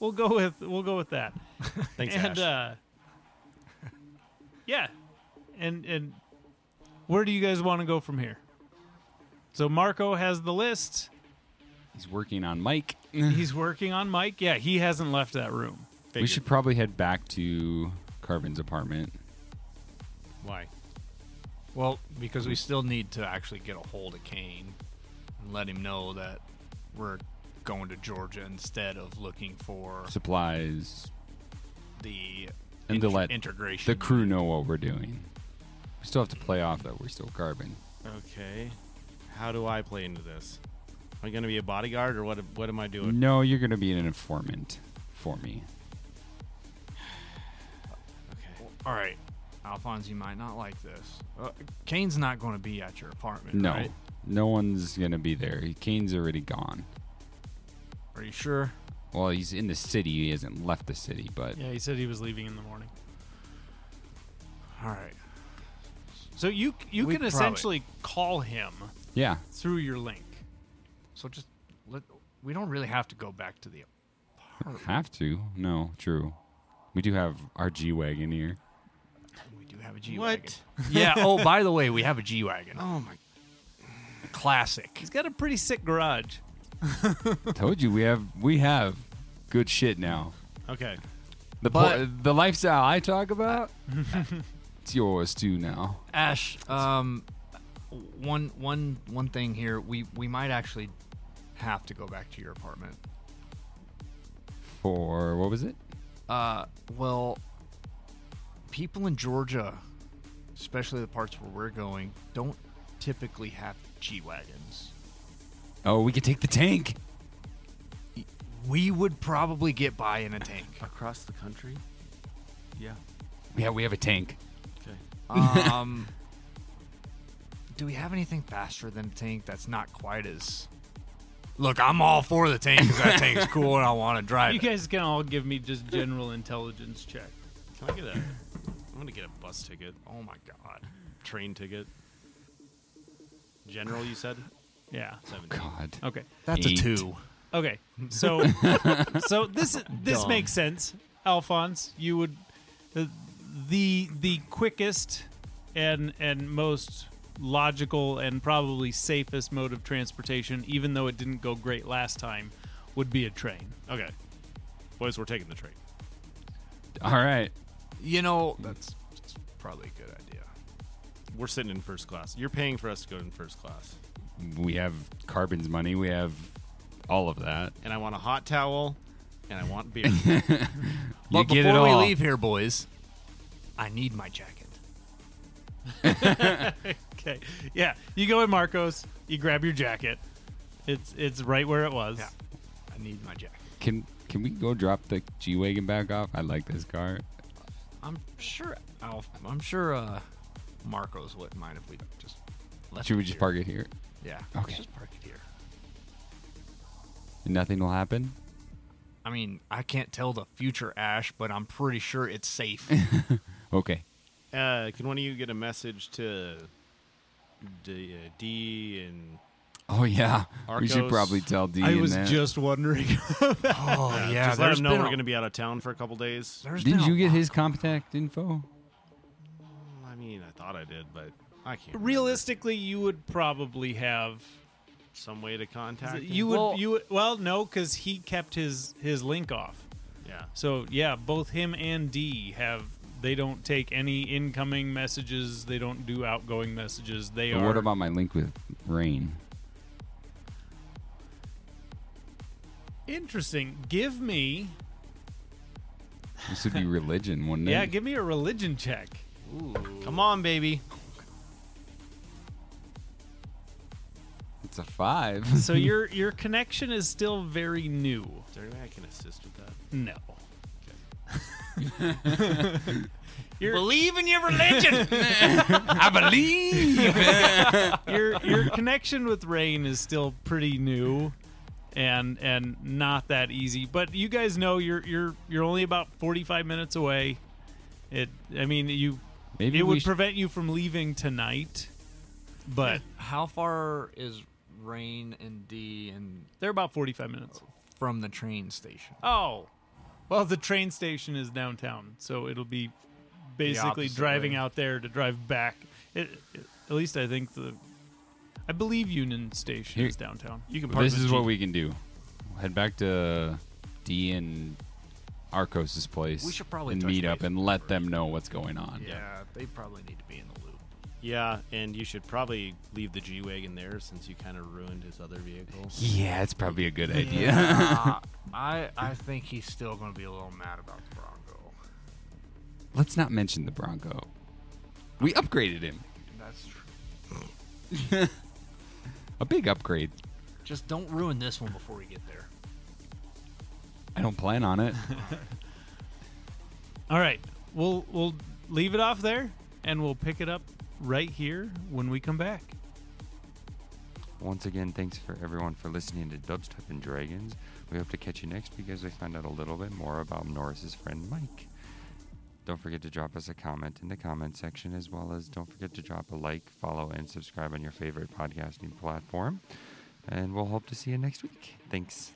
We'll go with we'll go with that.
Thanks,
and
Ash.
uh, yeah, and and where do you guys want to go from here? So Marco has the list.
He's working on Mike.
He's working on Mike. Yeah, he hasn't left that room.
We
Figured.
should probably head back to Carvin's apartment.
Why?
Well, because we still need to actually get a hold of Kane and let him know that we're going to Georgia instead of looking for
Supplies.
the
And to let
integration.
The crew know what we're doing. We still have to play off that we're still Carbon.
Okay. How do I play into this? Am I going to be a bodyguard or what? What am I doing?
No, you're going to be an informant for me.
Okay.
All right, Alphonse, you might not like this. Uh, Kane's not going to be at your apartment,
No.
right?
No one's going to be there. Kane's already gone.
Are you sure?
Well, he's in the city. He hasn't left the city, but
Yeah, he said he was leaving in the morning.
All right.
So you you
We
can
probably-
essentially call him
yeah.
through your link.
So just let. We don't really have to go back to the
Have to? No, true. We do have our G wagon here.
We do have a G wagon.
What?
Yeah. Oh, by the way, we have a G wagon.
Oh my!
Classic.
He's got a pretty sick garage.
Told you we have we have good shit now.
Okay.
The
But-
po- the lifestyle I talk about, it's yours too now.
Ash, um, one one one thing here. We we might actually have to go back to your apartment.
For what was it?
Uh, well, people in Georgia, especially the parts where we're going, don't typically have G wagons.
Oh, we could take the tank.
We would probably get by in a tank.
Across the country. Yeah.
Yeah, we have a tank.
Okay.
Um, do we have anything faster than a tank that's not quite as? Look, I'm all for the tank because that tank's cool and I want to drive
You
it.
guys can all give me just general intelligence check.
Can I get a? I'm gonna get a bus ticket.
Oh my god.
Train ticket. General, you said.
Yeah.
Seventeen.
God.
Okay.
That's
Eight.
a two.
Okay. So so this this
Dumb.
makes sense. Alphonse, you would the the, the quickest and and most logical and probably safest mode of transportation, even though it didn't go great last time, would be a train.
Okay. Boys, we're taking the train.
All right.
You know, that's, that's probably a good idea.
We're sitting in first class. You're paying for us to go in first class.
We have Carbon's money. We have all of that.
And I want a hot towel, and I want beer.
You
But
get it
before we leave here, boys, I need my jacket.
Okay. Yeah. You go in Marcos, you grab your jacket. It's it's right where it was.
Yeah. I need my jacket.
Can can we go drop the G wagon back off? I like this car.
I'm sure. Alf, I'm sure. Uh, Marcos wouldn't mind if we just. Left
Should we just
here.
park it here?
Yeah.
Okay.
Let's just park it here.
And nothing will happen.
I mean, I can't tell the future, Ash, but I'm pretty sure it's safe.
Okay.
uh, can one of you get a message to D, uh, D and
Oh yeah. We should
Arcos.
probably tell D.
I
and
was
that.
just wondering.
oh yeah,
just let
there's
him know
been
we're
a-
going to be out of town for a couple days?
there's
Didn't
been a
you get his contact info?
I mean, I thought I did, but I can't. remember.
Realistically, you would probably have
some way to contact
you
him?
would
Well-
you would, well no because he kept his his link off.
Yeah.
So yeah, both him and D have they don't take any incoming messages. They don't do outgoing messages. They
But
are.
what about my link with Rain?
interesting? Give me
This would be religion, wouldn't
yeah, give me a religion check. Ooh.
Come on, baby.
It's a five.
So your your connection is still very new.
Is there any way I can assist with that?
No. Your,
Believe in your religion.
I believe.
your your connection with Rain is still pretty new and and not that easy. But you guys know you're you're you're only about 45 minutes away. It I mean you
Maybe
it would
sh-
prevent you from leaving tonight. But
How far is Rain and D and
they're about 45 minutes.
from the train station?
Oh. Well, the train station is downtown, so it'll be basically driving
way.
out there to drive back. It, it- at least I think the I believe Union Station
Here-
is downtown.
You can park
this is what we can do. Head back to D and Arcos's place.
We should probably
and meet up and let
them
them know what's going on.
Yeah, they probably need to be in the loop.
Yeah, and you should probably leave the G wagon there since you kind of ruined his other vehicle.
Yeah, it's probably a good idea.
Yeah, I I think he's still going to be a little mad about the Bronco.
Let's not mention the Bronco. We upgraded him.
That's true.
A big upgrade.
Just don't ruin this one before we get there.
I don't plan on it.
All right. We'll we'll leave it off there and we'll pick it up right here when we come back.
Once again, thanks for everyone for listening to Dubstep and Dragons. We hope to catch you next week as we find out a little bit more about Norris's friend Mike. Don't forget to drop us a comment in the comment section, as well as don't forget to drop a like, follow, and subscribe on your favorite podcasting platform. And we'll hope to see you next week. Thanks.